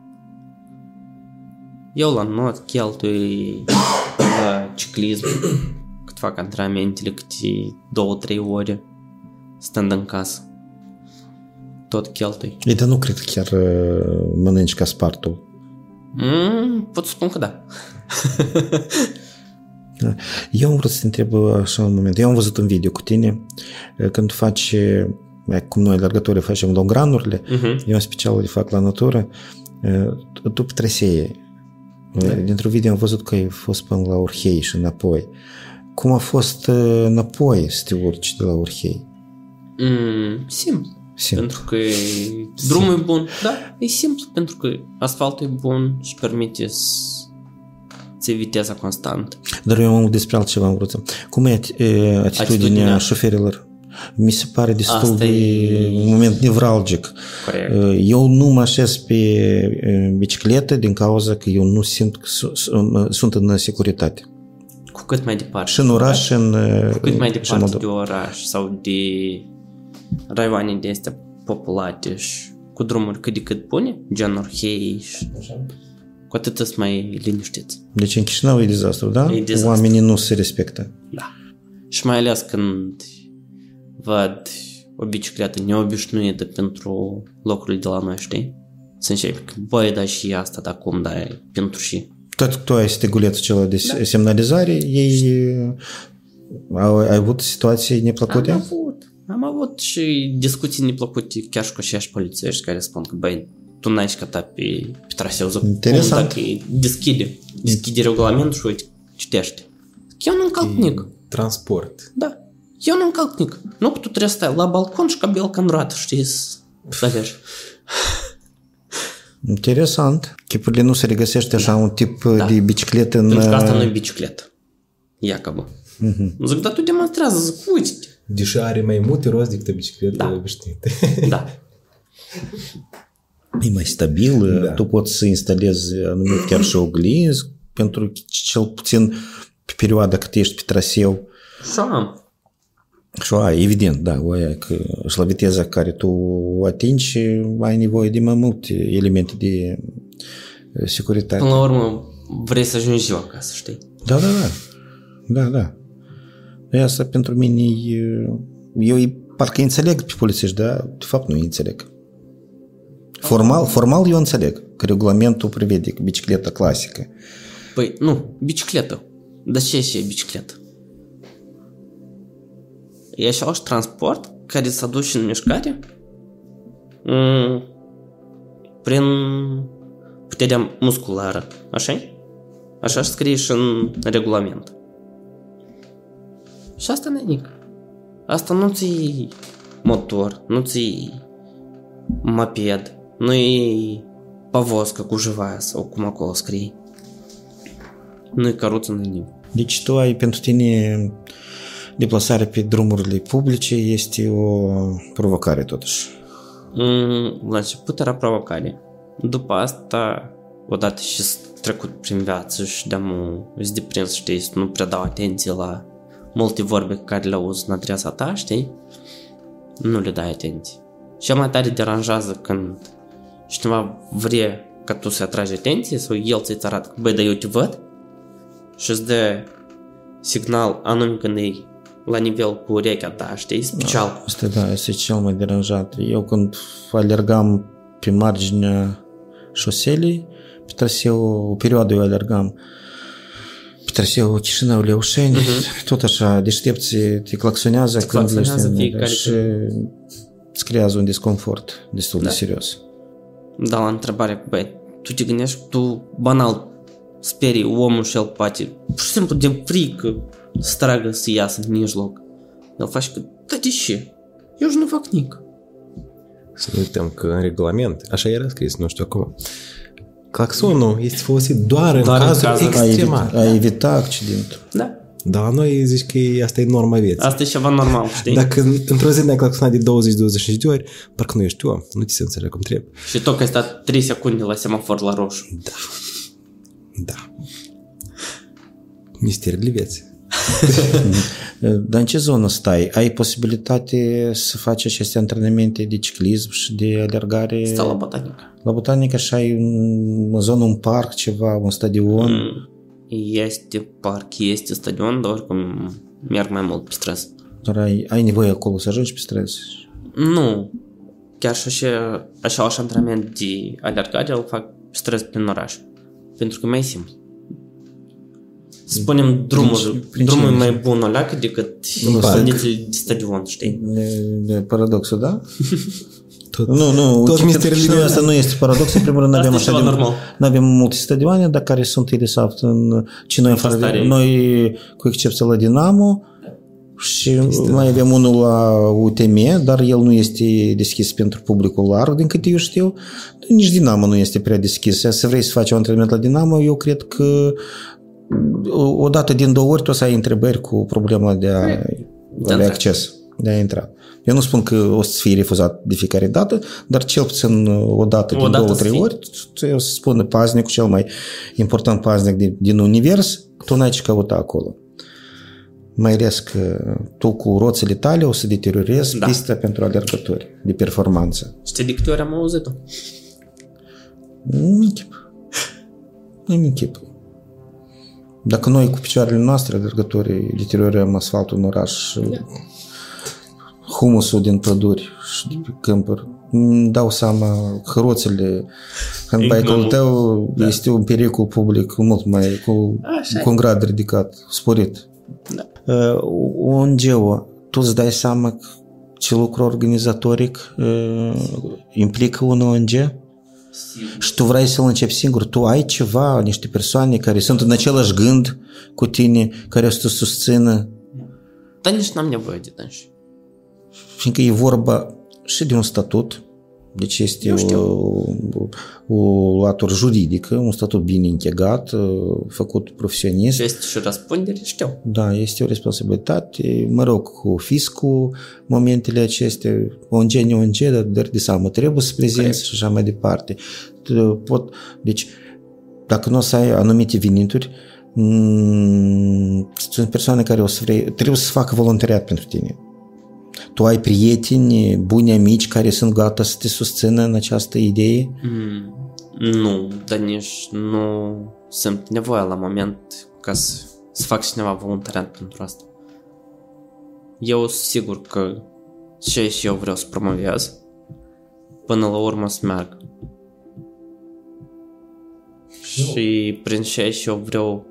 Eu la not cheltui la ciclism cât fac antrenamentele câte două, trei ore stând în casă. Tot cheltui. Ei, dar nu cred că chiar uh, mănânci ca spartul. Mm, pot să spun că da. Da. Eu am vrut să te întreb așa un moment. Eu am văzut un video cu tine uh, când tu faci, uh, cum noi alergătorii facem longranurile, Uh-huh. eu în special le fac la natură, uh, tu pe trasee. Da. Dintr-un video am văzut că ai fost până la Orhei și înapoi. Cum a fost uh, înapoi să te urci de la Orhei? Mm, simplu. Simplu. Pentru că drumul e bun. Da, e simplu pentru că asfaltul e bun și permite să ți viteza constant. Dar eu am despre altceva am vrut să... Cum e ati- e, atitudinea, Atitudinea. șoferilor? Mi se pare destul Asta de e- un moment nevralgic. Corect. Eu nu mă așez pe e, bicicletă din cauza că eu nu simt că su- su- sunt în securitate. Cu cât mai departe. Și în oraș, și în, Cu cât mai și în departe Moldova. de oraș sau de raioane de astea populate și cu drumuri cât de cât bune, gen Orhei și cu atât sunt mai liniștiți. Deci în Chișinău e dezastru, da? E dezastru. Oamenii nu se respectă. Da. Și mai ales când văd o bicicletă neobișnuită pentru locurile de la noi, știi? Să începi, că, băi, da și asta, da cum, da, pentru și. Tot tu ai stegulețul acela de Da. semnalizare, ei e, au, ai avut situații Am neplăcute? avut, am avut și discuții neplăcute chiar și cu acești polițiști care spun că, băi, tu n-ai scătat pe, pe traseu, zic, cum, Interesant. dacă e- deschide, deschide regulamentul și uite, citește. Eu nu încalc nic. Transport. Da. Eu nu încalc nic. Nu că tu trebuie să stai la balcon și ca belca în roată, știi, să să alergi. Interesant. Chipurile nu se regăsește așa un tip Da. de bicicletă în... Pentru că asta nu e bicicletă. Iacobă. Zic, dar tu demonstrează, zic, uite Deși are mai multe roți decât o bicicletă Da. obișnuită. Da. E mai stabil, Da. tu poți să instalezi anumit chiar și oglinzi, pentru cel puțin pe perioada cât ești pe traseu. Și am. Și ai, evident, da, o aia, că și la viteza care tu o atingi, ai nevoie de mai multe elemente de eh, securitate. Până la urmă, vrei să ajungi ziua acasă, știi? Da, da, da. Da, da. E asta pentru mine e eu îi parcă înțeleg pe polițiști, dar de fapt nu îi înțeleg. Formal, formal eu înțeleg că regulamentul prevede bicicleta clasică. Păi, nu, bicicletă. Dar ce e bicicletă? E același transport care să duce în mișcare mm, prin puterea musculară, așa Așa scrie și în regulament. Și asta nimic. Asta nu ți motor, nu ți moped, nu e повозка cu живая sau cum acolo scrie. Nu e căruță, nu nimic. Deci tu ai pentru tine deplasarea pe drumurile publice este o provocare totuși. Mm, la început era provocare. După asta, odată și trecut prin viață și de-am deprins, știi, să nu prea dau atenție la multe vorbe care le auzi în adresa ta, știi? Nu le dai atenție. Cel mai tare deranjează când cineva vrea ca tu să atragi atenție sau el să-ți arată că, băi, dar eu te văd și îți dă signal anume când e la nivel cu urechea ta, știi, special. Da, asta da, este cel mai deranjat. Eu când alergam pe marginea șoselei, pe traseu, o perioadă eu alergam pe traseu Chișinău-Leușeni, uh-huh. tot așa, deștepții te claxonează Te când claxonează ești și îți creează un disconfort destul Da. de serios. Da, la întrebare, băi, tu te gândești, tu banal sperii omul și el poate, pur și simplu de frică, să tragă să iasă în mijloc. El face că, da de ce? Eu și nu fac nic. Să nu uităm că în regulament, așa era scris, nu știu acum, claxonul este folosit doar în Doar în cazuri cazuri- A, extremare. evita, a evita accidentul. Da. Dar la noi zici că e- asta e norma vieții. Asta e ceva normal, știi? Dacă în- într-o zi ne-ai claxonat de 20-25 de ori, parcă nu ești om, nu ți se înțeleg cum trebuie. Și tot că ai stat 3 secunde la semafor la roșu. Da. Misterile vieții. Dar în ce zonă stai? Ai posibilitate să faci aceste antrenamente de ciclism și de alergare Stau la botanică. la botanică și ai în zonă un parc, ceva, un stadion? Mm. Este parc, este stadion, dar oricum merg mai mult pe stres. Dar ai, ai nevoie acolo să ajungi pe stres? Nu. Chiar și așa, așa antrenament de alergare îl fac pe stres prin oraș. Pentru că e mai simplu. Spunem drumul, prin drumul e ce? mai bun oleacă decât parc. sănițele de stadion, știi? De, de paradoxul, da? Tot, Nu, nu, tot uite, misterile pentru noi vieții. asta nu este paradox. În primul rând, Asta avem e așa ceva de, normal. nu avem multe stadioane, dar care sunt ele, de fapt, în, ci noi, afară, Asta de, e- noi, cu excepția la Dinamo, și mai avem unul la UTM, dar el nu este deschis pentru publicul larg, din câte eu știu. Nici Dinamo nu este prea deschis. Să vrei să faci un antrenament la Dinamo, eu cred că o- o dată din două ori tu o să ai întrebări cu problema de a De avea intra. acces, de a intra. Eu nu spun că o să fie refuzat de fiecare dată, dar cel puțin o dată O din dată două, să trei fie. ori, o să spună paznicul cel mai important paznic din, din univers, tu n-ai ce căuta acolo. Mai ales că tu cu roțile tale o să deteriorezi Da. pista pentru alergători de performanță. Știi de câte ori am auzit-o? Nu închip. Nu închip. Dacă noi cu picioarele noastre, alergătorii, deteriorăm asfaltul în oraș, humusul din păduri și de pe câmpuri, îmi dau seama că roțile, handbike-ul mult. tău Da. este un pericol public mult mai, cu, Așa e. cu un grad ridicat, sporit. Da. Uh, ONG-ul, tu îți dai seama că ce lucru organizatoric uh, implică un ONG? Și tu vrei să-l începi singur. Tu ai ceva, niște persoane care sunt în același gând cu tine, care o să te susțină, Dar nici n-am nevoie de dânsi. Fiindcă e vorba și de un statut, deci este Eu știu. o, o latură juridică, un statut bine închegat, făcut profesionist. Și este și răspundere, știu. Da, este o responsabilitate, mă rog, cu fiscul, momentele acestea, ONG, ne ONG, dar dar de seamă trebuie să prezinți Corect. și așa mai departe. Pot, deci, dacă nu o să ai anumite venituri, mm, sunt persoane care o să vrei, trebuie să facă voluntariat pentru tine. Tu ai prieteni, buni amici care sunt gata să te susțină în această idee? Mm, nu, dar nici nu simt nevoia la moment ca să, să fac cineva voluntariat pentru asta. eu sunt sigur că ce și eu vreau să promovez, până la urmă să meargă. Și prin ce și eu vreau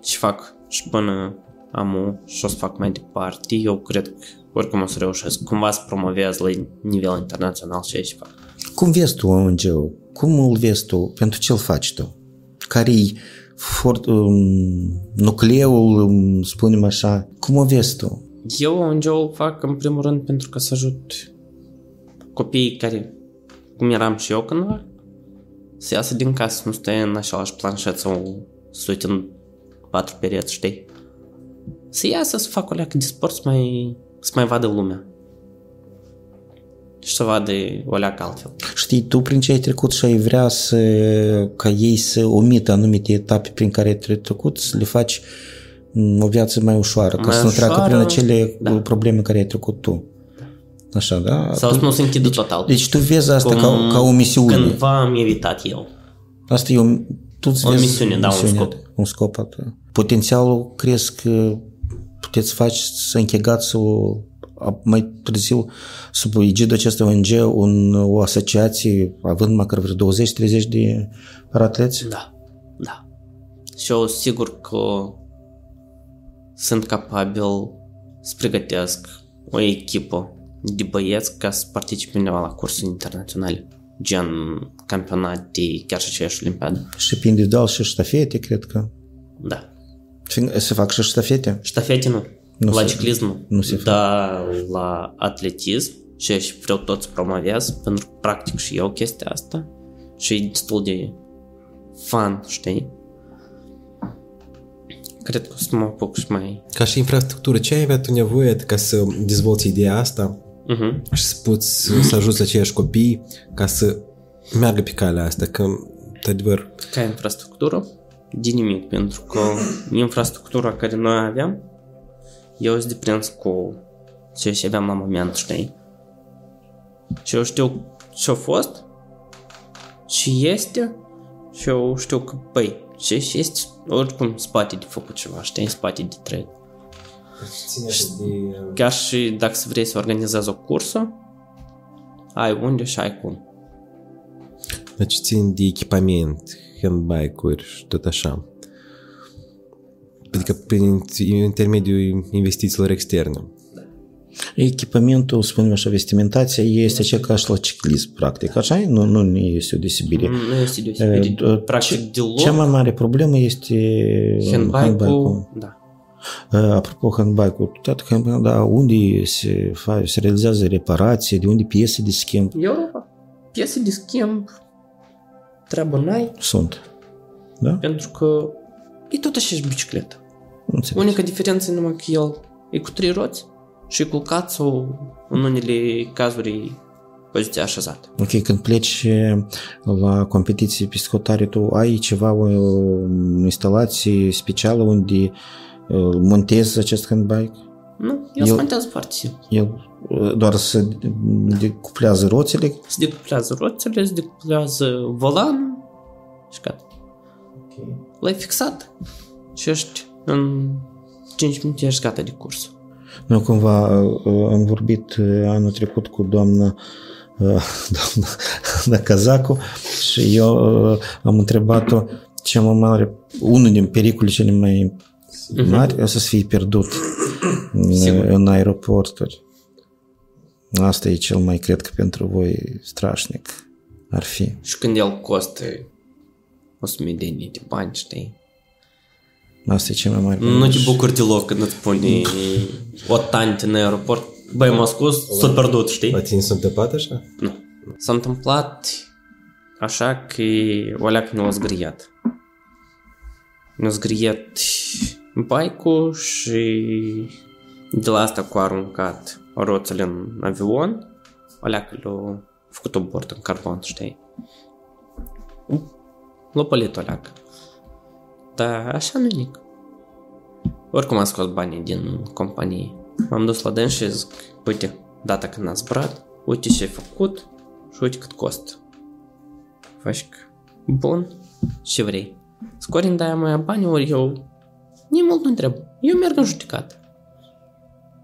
să fac și până am și o să fac mai departe, eu cred că oricum o să reușesc cumva să promovez la nivel internațional ce și fac. Cum vezi tu ONG-ul? Cum îl vezi tu? Pentru ce îl faci tu? Care-i for, um, nucleul, um, spunem așa? Cum o vezi tu? Eu ONG-ul fac în primul rând pentru că să ajut copiii care, cum eram și eu cândva, să iasă din casă, nu stai în același planșet sau să uite în patru pereți, știi? Să iasă să facă o leacă de sport, să mai, să mai vadă lumea. Și să vadă o leacă altfel. Știi, tu prin ce ai trecut și ai vrea să, ca ei să omită anumite etape prin care ai trecut, să le faci o viață mai ușoară, ca Mai să nu treacă ușoară, prin acele da. probleme care ai trecut tu. Așa, da? Sau tu, să nu se închidă total. deci tu vezi asta Cum ca, ca o misiune. Cândva am evitat eu. Asta e o, tu îți O vezi misiune, da, un misiunea scop. ta, Un scop. atât. Potențialul crezi că puteți face să închegați o, a- mai târziu sub egidul acestui ONG un, o asociație având măcar vreo 20-30 de paratleți? Da, da. Și eu sigur că sunt capabil să pregătesc o echipă de băieți ca să participe undeva la cursuri internaționale, gen campionate, chiar și aceeași olimpiadă. Și pe individual și ștafete, cred că. Da. Și Se fac și ștafete? Ștafete nu. Nu la se- ciclism nu. nu se fac. Dar la atletism și și vreau tot să promovez, pentru că practic și eu chestia asta și e destul de fun, știi? Cred că o să mă apuc și mai... Ca și infrastructură, ce ai avea tu nevoie ca să dezvolți ideea asta Uh-huh. și să poți să ajuți aceiași copii ca să meargă pe calea asta, că, într-adevăr, Ca infrastructură, de nimic, pentru că infrastructura care noi aveam, eu sunt deprins cu ce și aveam la moment, știi? Și eu știu ce a fost, ce este, și eu știu că, băi, ce și este, oricum spate de făcut ceva, știi, spate de trăit. ține de... Chiar și dacă să vrei să organizezi o cursă, ai unde și ai cum. Deci țin de echipament, tot așa. Adică prin intermediul investițiilor externe. Echipamentul, spunem așa, vestimentația este cea ca și la ciclism, practic. Așa e? Nu, nu este o deosebire. Nu este deosebit. Uh, Practic, deloc. Cea mai mare problemă este Handbike-ul, da. Uh, Apropo, handbike-ul, tot handbike, da, unde se, fa, se realizează reparație, de unde piese de schimb Europa. Piese de schimb, treabă n-ai, sunt. Da? pentru că e tot aceeași bicicletă. Nu înțeleg. Unica diferență e numai că el e cu trei roți și e culcat sau în unele cazuri e poziția așezată. Ok, când pleci la competiții pe scotare, tu ai ceva, o instalație specială unde uh, montezi acest handbike? Nu, el Eu- se montează foarte simplu. El uh, doar să decuplează roțile? Se decuplează roțile, se decuplează volanul și gata. L-ai fixat și ești în 5 minute ești gata de curs. Noi cumva uh, am vorbit uh, anul trecut cu doamna uh, doamna, doamna Cazacu și eu uh, am întrebat-o cea mai mare, unul din pericolele cele mai mari o să fie pierdut în, Sigur. în aeroporturi. Asta e cel mai, cred că pentru voi strașnic ar fi. Și când el costă 100 de de bani, știi? Asta e cel mai mare. Nu te bucuri deloc când îți pune o tantă în aeroport. Băi, m-a scos, s-a pierdut, știi? La tine s-a întâmplat așa? Nu. S-a întâmplat așa că o leacă nu a zgriat. Nu a zgriat bike și de la asta cu a aruncat roțele în avion, o leacă l-a făcut o bord în carbon, știi? L-a pălit o leacă. Dar așa nu nimic. Oricum am scos banii din companie. M-am dus la dâns și zic, uite, data când a zbrat, uite ce ai făcut și uite cât costă. Faci că, bun, ce vrei? Scorin de aia mai bani, ori eu, nici mult nu întreb. Eu merg în judecat.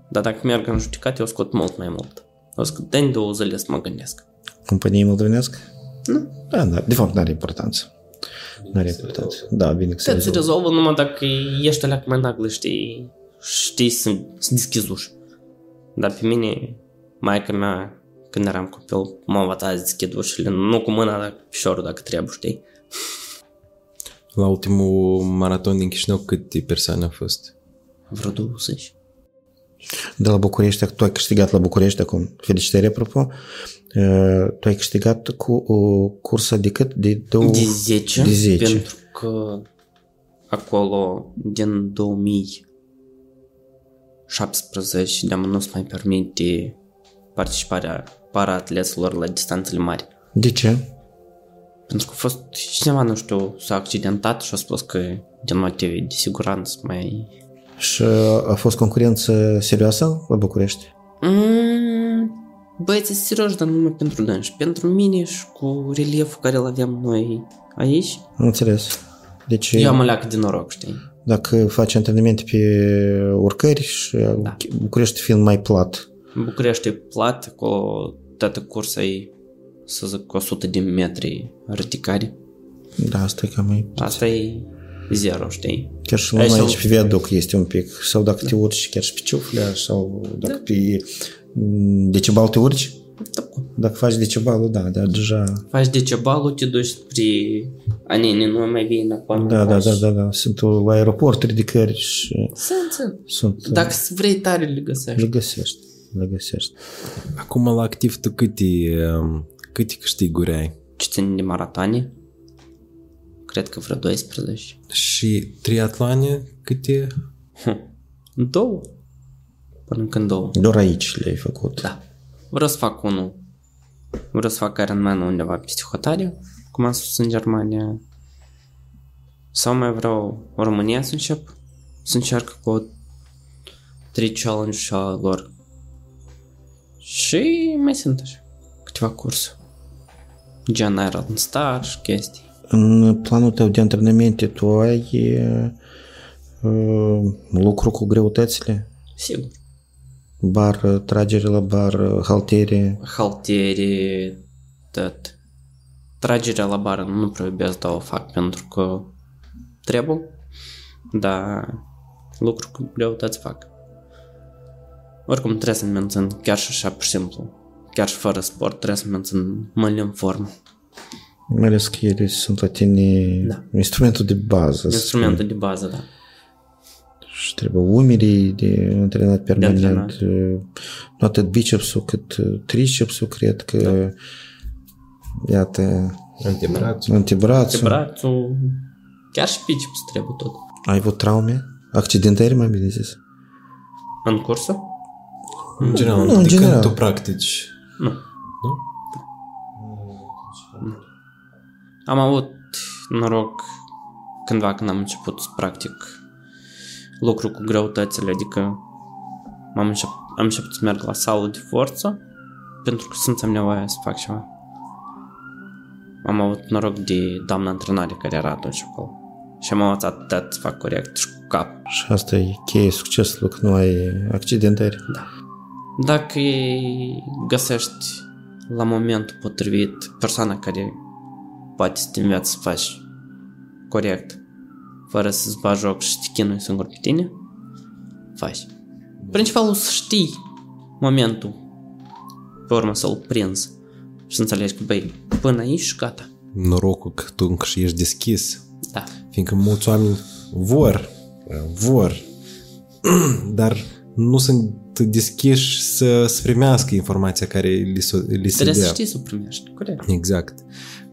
Dar dacă merg în judecat, eu scot mult mai mult. O scot de două zile să mă gândesc. Companie moldovenească? Nu. Da, da. De fapt, n-are importanță. N-are importanță. Da, bine că se Te se rezolvă. rezolvă numai dacă ești alea mai naglă, știi, știi să, să deschizi uși. Dar pe mine, maica mea, când eram copil, m-a învățat să deschid ușile, nu cu mâna, dar cu piciorul, dacă trebuie, știi? La ultimul maraton din Chișinău câte persoane au fost? Vreo 20. De la București, tu ai câștigat la București acum. Felicitări, apropo. Uh, Tu ai câștigat cu o cursă de cât? De, două... De 10, De 10. pentru că acolo, din 2017, de nu se mai permite participarea para-atleților la distanțele mari. De ce? Pentru că a fost cineva, nu știu, s-a accidentat și a spus că din motive de siguranță mai... Și uh, a fost concurență serioasă la București? Mm, băieții sunt serioși, dar numai pentru dânși. Pentru mine și cu relieful care îl avem noi aici, Am înțeles. Deci, eu am leacă de noroc, știi? dacă faci antrenamente pe urcări și da. București fiind mai plat, În București e plat, acolo toată cursa e, să zic, 100 de metri ridicare. da, asta e cam mai... Asta e zero, știi? Chiar și la Aici noi sau- aici pe viaduc este un pic. Sau dacă te urci chiar și pe ciuflea, sau dacă pe mm, decibal te urci, Da. dacă faci decibalul, da, da, deja... Faci decebalul, te duci spre Anene, nu mai vii înapoi. Da, da, faci- da, da, da. Sunt la aeroport ridicări și Sunt, sunt. sunt... Dacă vrei tare, le găsești. Le găsești, le găsești. Acum la activ tu câte, um, câte câștiguri ai? Ce ține de maratoane? Cred că vreo 12. Și triatloane câte? Două. Până când două. Doar aici le-ai făcut. Da. Vreau să fac unul. Vreau să fac Ironman undeva peste hotare, cum am spus în Germania. Sau mai vreau în România să încep. Să încerc cu o trei challenge și a lor. Și mai sunt așa. Câteva curse. Gen Iron Star și chestii. În planul tău de antrenamente tu ai uh, lucru cu greutățile? Sigur. Bar, tragere la bar, halterie. halterii, tot. Tragerea la bară nu prea iubesc, dar o fac pentru că trebuie, dar lucruri cu greutăți fac. Oricum trebuie să-mi mențin, chiar și așa, pur și simplu, chiar și fără sport, trebuie să mențin mâinile în formă. Mai ales că ele sunt la tine Da. instrumentul de bază. să Instrumentul de bază, da. Și trebuie umerii de antrenat permanent. antrenat. Nu atât bicepsul cât uh, tricepsul, cred că Da. iată, Antebrațul. antebrațul. Pe brațul, chiar și biceps trebuie tot. Ai avut traume? Accidentări, mai bine zis. În cursă? În general, Nu, în de general. când tu practici. Nu. Nu? Am avut noroc cândva când am început să practic lucru cu greutățile, adică am început, am început să merg la sală de forță pentru că simțeam nevoie să fac ceva. Am avut noroc de doamna antrenare care era atunci acolo. Și am învățat atât să fac corect și cu cap. Și asta e cheie succesului, că nu ai accidentări. Da. Dacă găsești la momentul potrivit persoana care poate să te înveți să faci corect, fără să-ți bagi joc și să te chinui singur pe tine, faci. Principalul să știi momentul, pe urmă să-l prinzi și să înțelegi că, băi, până aici și gata. Norocul că tu încă și ești deschis. Da. Fiindcă mulți oameni vor, vor, dar nu sunt deschiși să, să primească informația care li, se- li se Trebuie să dea. știi să o primești, corect. Exact.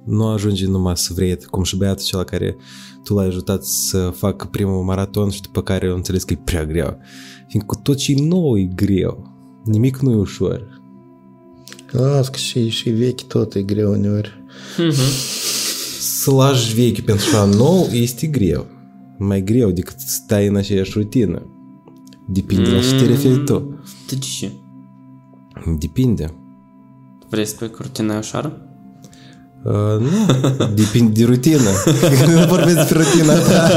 Nu ajunge numai să vrei, cum și băiatul acela care tu l-ai ajutat să facă primul maraton și după care eu înțeles că e prea greu. Fiindcă tot ce e nou e greu. Nimic nu e ușor. Las că și, și vechi tot e greu uneori. Să lași vechi pentru ceva nou este greu. Mai greu decât să stai în aceeași rutină. Depinde la ce te referi tu. De ce? Depinde. Vrei să spui că rutina e ușoară? Uh, nu, depinde de rutină. nu vorbesc despre rutina ta.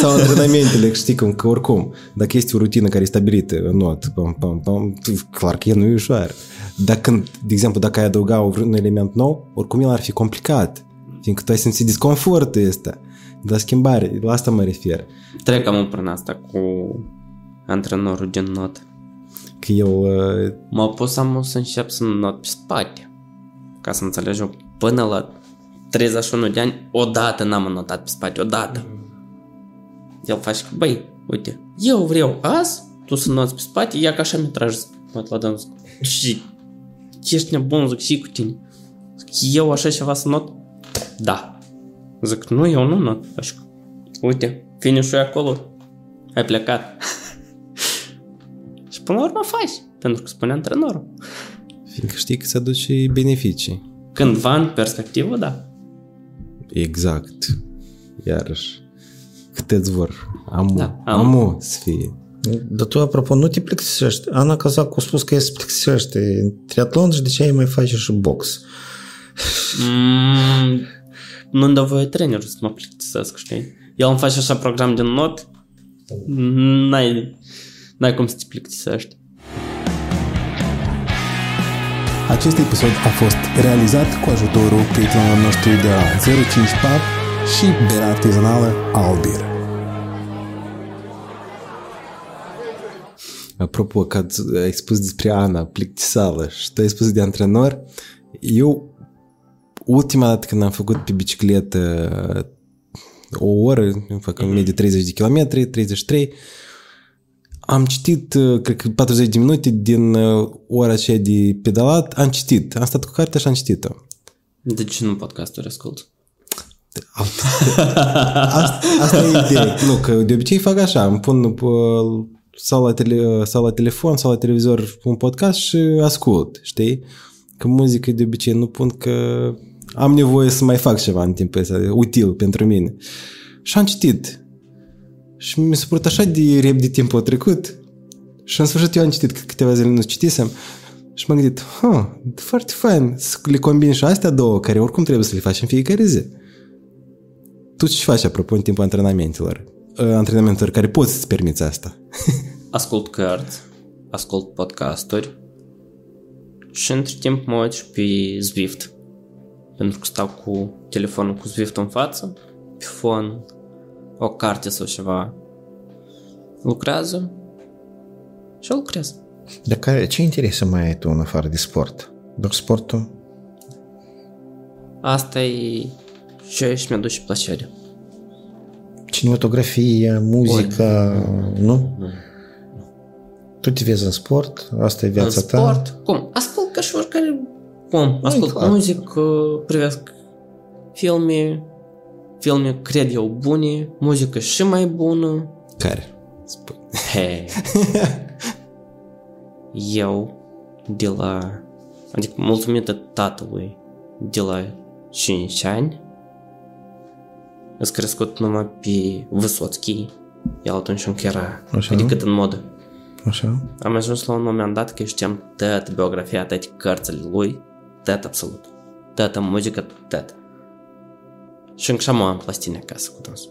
Sau antrenamentele, știi cum, că oricum, dacă este o rutină care e stabilită în not, pam, pam, pam, clar că e nu e ușoară. Dar când, de exemplu, dacă ai adăuga un element nou, oricum el ar fi complicat. Fiindcă tu ai simțit disconfortul ăsta. La schimbare, la asta mă refer. Trec am prin asta cu antrenorul din not. Că el... Uh, M-a pus am să încep să not pe spate. Ca să înțelegi eu, până la 31 de ani, odată n-am notat pe spate, odată. El face că, băi, uite, eu vreau azi, tu să noți pe spate, ia ca așa mi tragi not la dâns. Și ești nebun, zic, și cu tine. Zic, eu așa ceva să not? Da. Zic, nu, eu nu not. Așa că, uite, finish-ul e acolo. Ai plecat. și până la urmă faci, pentru că spune antrenorul. fiindcă știi că se aduce beneficii. Cândva, în perspectivă, da. Exact. Iarăși, câteți vor. Amu, Da, da, am. amu să fie. Dar tu, apropo, nu te plictisești. Ana Cazacu a spus că ea se plictisește în triatlon și de ce ai mai face și box? Mm, nu-mi dă voie trainerul să mă plictisesc, știi? El îmi face așa program din not, n-ai, n-ai cum să te plictisești. Acest episod a fost realizat cu ajutorul prietenilor noștri de la 05 Pub și berea artizanală Albir. Apropo, că ați- ai spus despre Ana, plictisală și tu ai spus de antrenor, eu ultima dată când am făcut pe bicicletă o oră, eu fac în medie 30 de km, 33, am citit, uh, cred că 40 de minute din uh, ora aceea de pedalat, am citit, am stat cu cartea și am citit-o. De ce nu podcasturi ascult? Asta, asta e ideea. Nu, că de obicei fac așa, îmi pun pe, sau, la tele, sau la telefon sau la televizor un podcast și ascult, știi? Că muzică de obicei nu pun că am nevoie să mai fac ceva în timpul ăsta, util pentru mine. Și am citit. Și mi s-a părut așa de repede timpul a trecut. Și în sfârșit eu am citit, că câteva zile nu citisem. Și m-am gândit, huh, foarte fain să le combin și astea două, care oricum trebuie să le faci în fiecare zi. Tu ce faci, apropo, în timpul antrenamentelor? Uh, Antrenamentelor care poți să-ți permiți asta. Ascult cărți, ascult podcasturi și între timp mă uit și pe Zwift. Pentru că stau cu telefonul cu Zwift în față, pe fon, o carte sau ceva. Lucrează și lucrează. Dar care, ce interese mai ai tu în afară de sport? Doar sportul? Asta e ce și mi-aduce plăcere. Cinematografia, muzica, nu? Tu te vezi în sport? Asta e viața în ta? sport, cum? Ascult ca și oricare om. Ascult clar. muzică, privesc filme, filme cred eu bune, muzică și mai bună. Care? Spune. Hei. eu, de la, adică mulțumită tatălui, de la 5 ani, Îs crescut numai pe Vysotski. El atunci încă era Așa. adică în modă. Așa? Am ajuns la un moment dat că știam toată biografia, toate cărțile lui, tot absolut. Toată muzică, tot. Și încă așa am plastine acasă cu toți.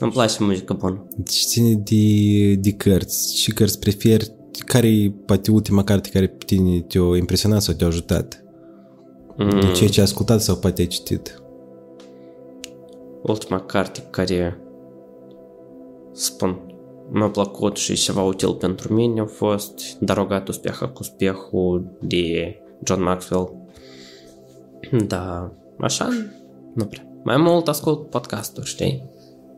Îmi place muzică bună. Deci ține de, de cărți. și cărți preferi? Care e poate ultima carte care pe tine te-a impresionat sau te-a ajutat? Mm. De ceea ce ai ascultat sau poate ai citit? Ultima carte care spun mi-a plăcut și ceva util pentru mine a fost Darogat Uspeha cu Uspehul de John Maxwell. Da, așa nu prea. Mai mult ascult podcasturi, știi?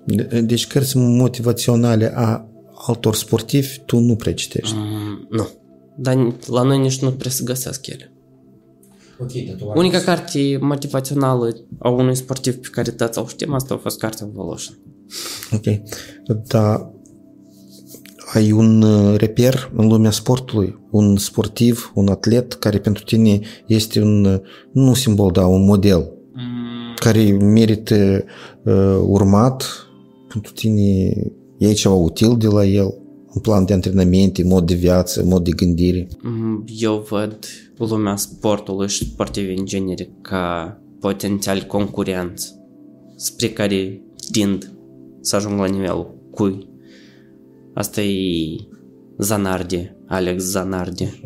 De- Deci cărți motivaționale a altor sportivi tu nu prea citești. Mm, nu. Dar la noi nici nu prea se găsesc ele. Unica carte motivațională a unui sportiv pe care toți o știm, asta a fost cartea Voloshin. Ok. Dar ai un uh, reper în lumea sportului, un sportiv, un atlet care pentru tine este un, uh, nu simbol, dar un model Mm, care merită uh, urmat pentru tine, e ceva util de la el, un plan de antrenamente, mod de viață, mod de gândire. mm, Eu văd lumea sportului și sportivi în genere ca potențiali concurenți spre care tind să ajung la nivelul cui. Asta e Zanardi, Alex Zanardi.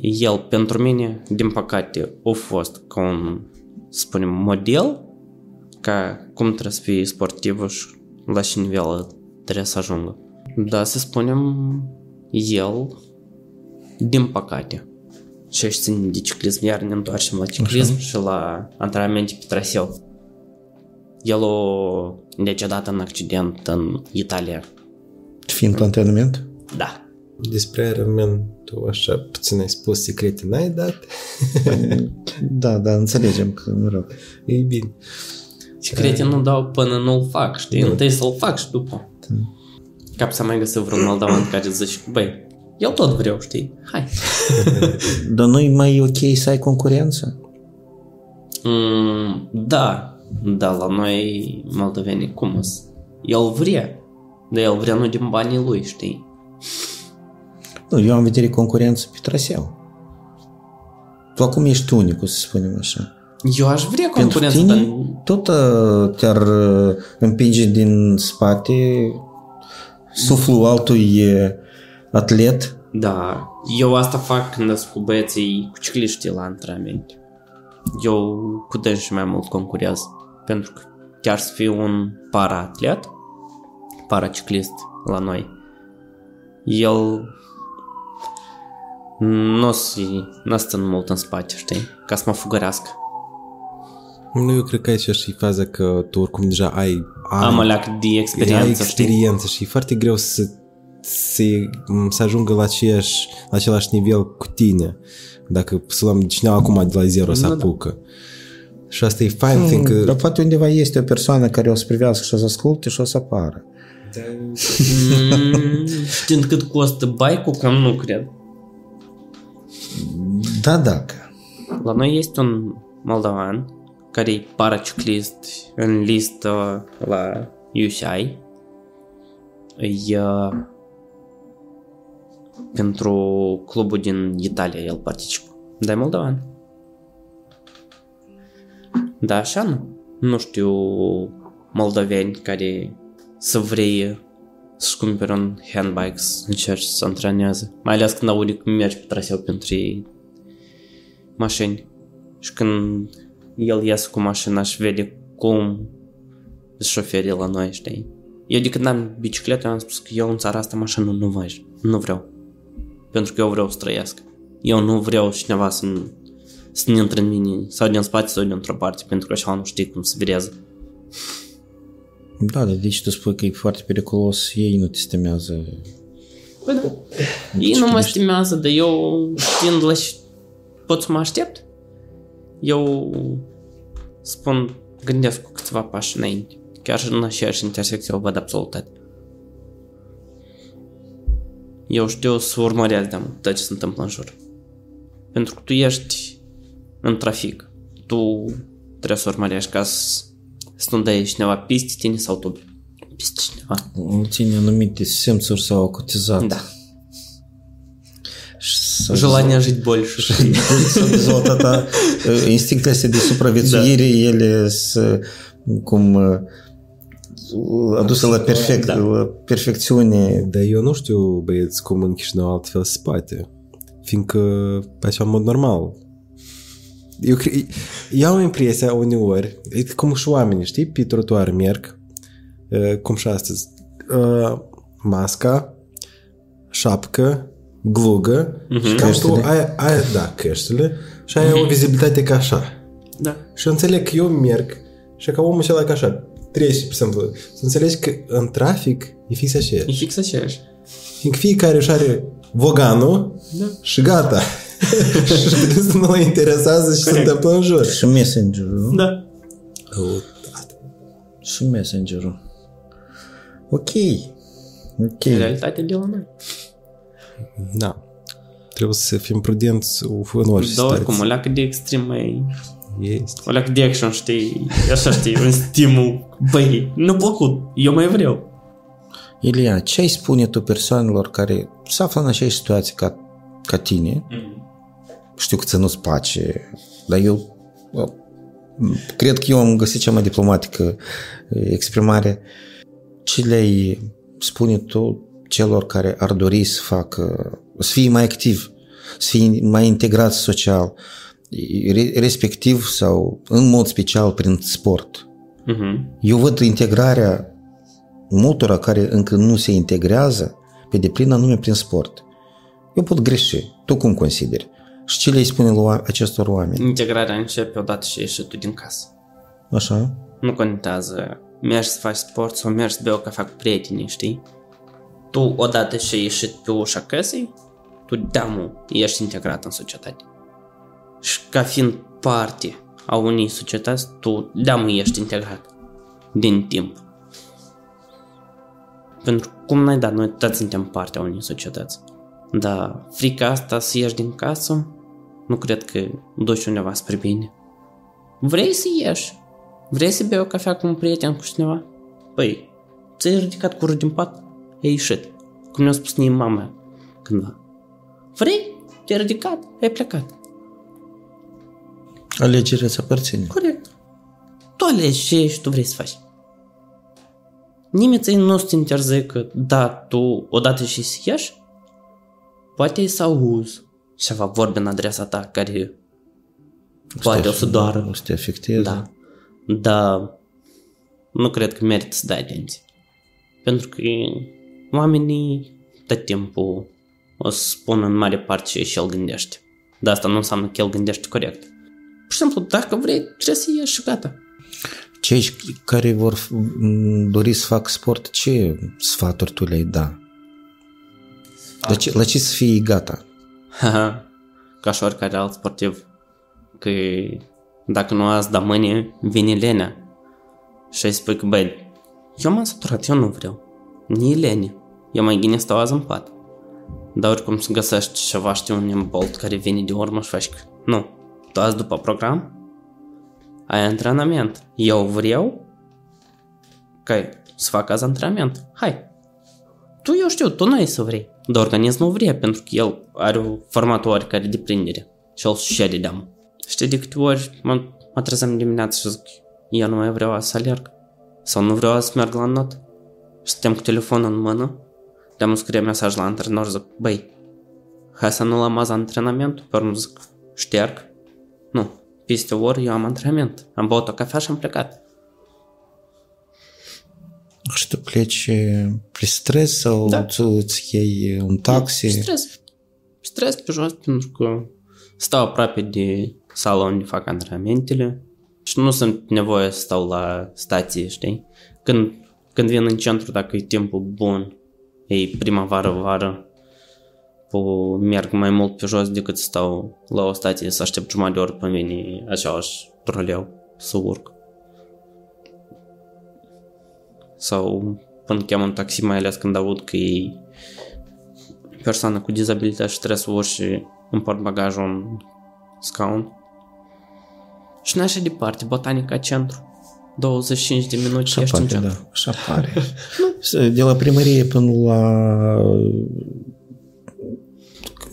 El, pentru mine, din păcate, a fost ca un, să spunem, model ca cum trebuie să fie sportivă și la ce nivel trebuie să ajungă. Da, să spunem, el, din păcate, și aș ține de ciclism, iar ne întoarcem la ciclism Așa. și la antrenamente pe traseu. El a decedat în accident în Italia. Fiind la antrenament? Da. Despre Ironman, tu așa puțin ai spus secrete, n-ai dat? da, da, înțelegem că, mă rog. E bine. Secrete nu dau până nu-l fac, știi? Nu. Întâi să-l fac și după. Da. Cap să mai găsesc vreun moldovan care zice, băi, eu tot vreau, știi? Hai. Dar nu-i mai ok să ai concurență? Mm, da, da, la noi moldoveni cum El vrea, dar el vrea nu din banii lui, știi? Nu, eu am vedere concurență pe traseu. Tu acum ești unicul, să spunem așa. Eu aș vrea concurență, Pentru tine, dar... tot uh, te-ar uh, împinge din spate suflul altui atlet. Da, eu asta fac când sunt cu băieții, cu cicliștii la antrenamente. Eu cu și mai mult concurez, pentru că chiar să fiu un para-atlet, paraciclist la noi, el nu o să n stă mult în spate, știi? Ca să mă fugărească. Nu, eu cred că aici și faza că tu oricum deja ai... ai Am leac de experiență, ai experiență știi? și e foarte greu să, să, să ajungă la, aceeași, la același nivel cu tine. Dacă să luăm cineva acum de la zero să da, apucă. Da. Și asta e fain, hmm, fiindcă... Dar poate undeva este o persoană care o să privească și o să asculte și o să apară. Da. Mm, știind cât costă bike-ul, cam nu cred. Da, dacă. La noi este un moldovan care e paraciclist în listă la UCI. E uh, pentru clubul din Italia el participă. Dar e moldovan. Da, așa nu. Nu știu moldoveni care să vrei să-și cumpere un handbike să încerci să antreneze. Mai ales când aude cum mergi pe traseu pentru mașini. Și când el iese cu mașina și vede cum șoferii la noi, știi? Eu de când am bicicletă, am spus că eu în țara asta mașină nu văd. Nu vreau. Pentru că eu vreau să trăiesc. Eu nu vreau cineva să, să ne intre în mine sau din spate sau dintr-o parte, pentru că așa nu știi cum se virează. Da, dar deci tu spui că e foarte periculos, ei nu te stimează. Păi da. Ei nu mă stimează, dar eu știind la și pot să mă aștept. Eu spun, gândesc cu câțiva pași înainte. Chiar și în aceeași intersecție o văd absolut toate. Eu știu să urmăresc de tot ce se întâmplă în jur. Pentru că tu ești în trafic. Tu trebuie să urmărești ca să, să nu dai cineva piste tine sau tu peste cineva. Nu ține anumite simțuri sau acutizat. Da. Желание жить больше. Dezvoltata instinctele astea de supraviețuire, da. ele sunt cum aduse la, perfect, da. la perfecțiune. Dar eu nu știu, băieți, cum în Chișinău altfel se poate. Fiindcă, așa, în mod normal, eu, eu am impresia uneori, cum și oamenii, știi, pe trotuar merg, cum și astăzi, masca, șapcă, glugă uh-huh. și cam tu ai, ai, da, căștile și ai uh-huh. o mhm. vizibilitate ca așa. Da. Și înțeleg că eu merg și ca omul acela ca așa, trece, pe exemplu, să înțelegi că în trafic e fix aceeași. E fix aceeași. Fiindcă fiecare își are voganul da. și gata. și nu mă interesează ce se întâmplă în jur. Și messengerul. Da. Oh, și messengerul. Ok. Ok. Realitatea de la noi. Da. Trebuie să fim prudenți în orice Da, oricum, o leacă de extrem mai... Este. O leacă de action, știi? Așa știi, un stimul. Băi, nu plăcut, eu mai vreau. Ilia, ce ai spune tu persoanelor care se află în aceeași situație ca, ca tine, mm. știu că ți nu-ți place, dar eu bă, cred că eu am găsit cea mai diplomatică exprimare. Ce le spune tu celor care ar dori să facă, să fie mai activ, să fie mai integrați social, respectiv sau în mod special prin sport. Uh-huh. Eu văd integrarea multora care încă nu se integrează pe deplin anume prin sport. Eu pot greși. Tu cum consideri? Și ce le spune lui acestor oameni? Integrarea începe odată și ieși tu din casă. Așa? Nu contează. Mergi să faci sport sau mergi să bei o cafea cu prietenii, știi? Tu odată și ai ieșit pe ușa căsei, tu deamul ești integrat în societate. Și ca fiind parte a unei societăți, tu deamul ești integrat din timp. Pentru cum n-ai dat, noi toți suntem partea unei societăți. Dar frica asta să ieși din casă, nu cred că duci undeva spre bine. Vrei să ieși? Vrei să bei o cafea cu un prieten, cu cineva? Păi, ți-ai ridicat curul din pat? Ai ieșit. Cum ne-a spus mie mama cândva. Vrei? Te-ai ridicat? Ai plecat. Alegerea îți aparține. Corect. Tu alegi ce și tu vrei să faci. Nimeni ți nu te interzică, da, tu odată și să ieși, poate să auzi ceva vorbe în adresa ta care poate o să doară. O să te afecteze. Da. Dar nu cred că merită să dai atenție. Pentru că oamenii tot timpul o să spună în mare parte ce și el gândește. Dar asta nu înseamnă că el gândește corect. Pur și simplu, dacă vrei, trebuie să ieși și gata. Cei care vor dori să fac sport, ce sfaturi tu le-ai da? La ce, la ce să fii gata? Ca și oricare alt sportiv. Că dacă nu azi, da mâine, vine lenea. Și ai spui că, băi, eu m-am săturat, eu nu vreau. Ni lene. Eu mai bine stau azi în pat. Dar oricum să găsești ceva, știu, un bolt care vine de urmă și faci că, nu, tu azi după program, ai antrenament. Eu vreau ca să fac azi antrenament. Hai. Tu, eu știu, tu nu ai să vrei. Dar organismul vrea, pentru că el are o format oarecare de prindere. Și el și de deamă. Știi de câte ori mă, mă trezăm dimineața și zic, eu nu mai vreau să alerg. Sau nu vreau să merg la not. Și stăm cu telefonul în mână. Le-am scrie mesaj la antrenor, zic, băi, hai să nu luăm azi antrenamentul. Pe urmă zic, șterg. Nu, peste o oră eu am antrenament. Am băut o cafea și am plecat. Și tu pleci pe stres sau da. tu îți iei un taxi? Stres. Stres pe jos pentru că stau aproape de sala unde fac antrenamentele și nu sunt nevoie să stau la stație, știi? Când, când vin în centru, dacă e timpul bun, e primăvară, vară, merg mai mult pe jos decât să stau la o stație să aștept jumătate de oră pe mine același troleu să urc. Sau până chem un taxi, mai ales când aud că e persoană cu dizabilitate și trebuie să urci și împart bagajul în scaun. Și nu așa departe, Botanica Centru. 25 de minute și ești în centru. Da, așa pare. de la primărie până la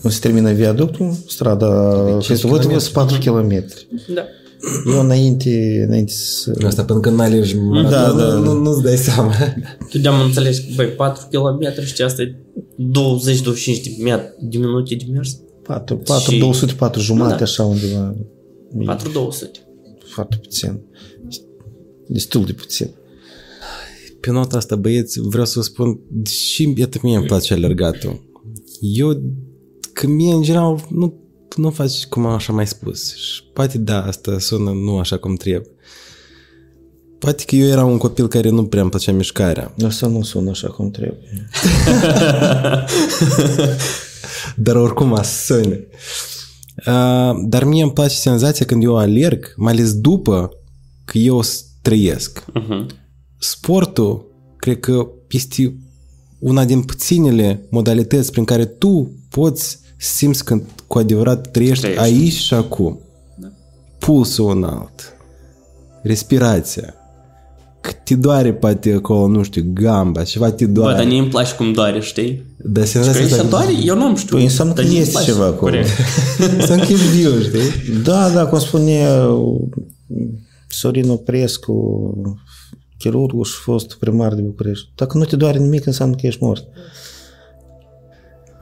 se termină viaductul, strada Hristovătului, sunt 4 km. Da. Eu înainte, înainte să... Asta pentru că n-ai alergi da, da, da. Nu, nu-ți dai seama. Tu de-am înțeles că, băi, 4 km și asta e 20-25 de, de minute de mers. 4, 4 și... 200, 4 jumate, da. așa undeva. 4 200. Foarte puțin. Destul de puțin. Pe nota asta, băieți, vreau să vă spun, și iată mie îmi place alergatul. Eu că mie, în general, nu, nu faci cum am așa mai spus. Și poate da, asta sună nu așa cum trebuie. Poate că eu eram un copil care nu prea îmi plăcea mișcarea. Asta nu sună așa cum trebuie. Dar oricum a sună. Uh, dar mie îmi place senzația când eu alerg, mai ales după că eu trăiesc. Uh-huh. Sportul, cred că este una din puținele modalități prin care tu poți simți când cu adevărat trăiești, trăiești. aici și acum. Da. Pulsul înalt, respirația, că te doare poate acolo, nu știu, gamba, ceva te doare. Bă, dar nu îmi place cum doare, știi? Dar senzația Că asta... doare, eu nu am știut. Păi înseamnă că Dar este îmi place. ceva acolo. Corect. Să închid viu, știi? Da, da, cum spune Sorin Oprescu, chirurgul și fost primar de București. Dacă nu te doare nimic, înseamnă că ești mort.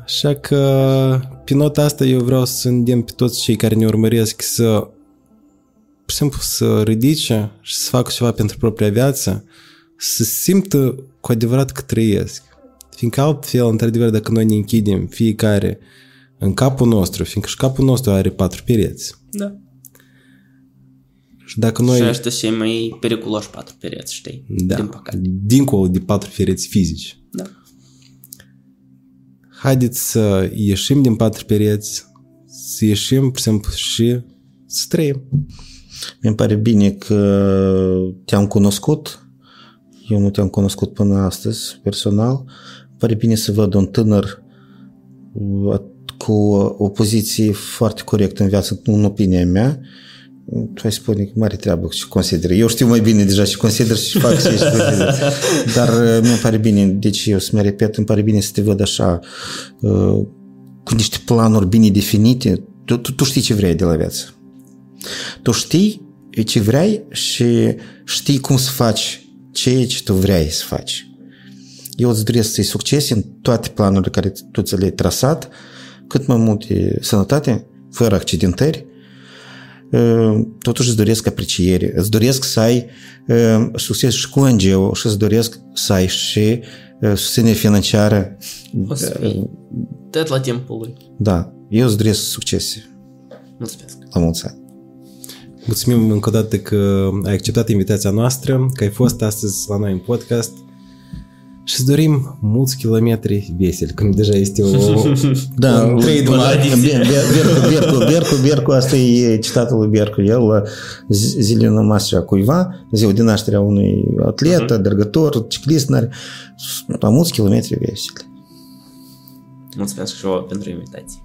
Așa că, pe nota asta, eu vreau să îndemn pe toți cei care ne urmăresc să, pur și simplu, să ridice și să facă ceva pentru propria viață, să simtă cu adevărat că trăiesc. Fiindcă altfel, într-adevăr, dacă noi ne închidem fiecare în capul nostru, fiindcă și capul nostru are patru pereți. Da. Și dacă Noi... noi... Și ăștia cei mai periculoși patru pereți, știi? da, Din păcate. dincolo de patru pereți fizici. Da. Haideți să ieșim din patru pereți, să ieșim, pur și simplu, și să trăim. Mi-mi pare bine că te-am cunoscut. Eu nu te-am cunoscut până astăzi, personal. Îmi pare bine să văd un tânăr uh, cu o poziție foarte corectă în viață, în opinia mea. Tu ai spune că mare treabă și consider. Eu știu mai bine deja și consider și fac și, și consider. Dar uh, mi-mi pare bine, deci eu să mă repet, îmi pare bine să te văd așa uh, cu niște planuri bine definite. Tu, tu, tu știi ce vrei de la viață. Tu știi ce vrei și știi cum să faci ceea ce tu vrei să faci. Eu îți doresc să-i succes în toate planurile care tu ți le-ai trasat, cât mai multe sănătate, fără accidentări, totuși îți doresc apreciere, îți doresc să ai succes și cu NGO și îți doresc să ai și susținere financiară. O să fii tot la timpul lui. Da, eu îți doresc succese. Mulțumesc. La mulți ani. Mulțumim încă o dată că ai acceptat invitația noastră, că ai fost astăzi la noi în podcast și îți dorim mulți kilometri veseli, când deja este o... Da, un trade Bercu, Bercu, Bercu, Bercu, asta e citatul lui Bercu. El la zilele noastre a cuiva, ziua de naștere a unui atlet, alergător, ciclist, la mulți kilometri veseli. Mulțumesc și eu pentru invitație.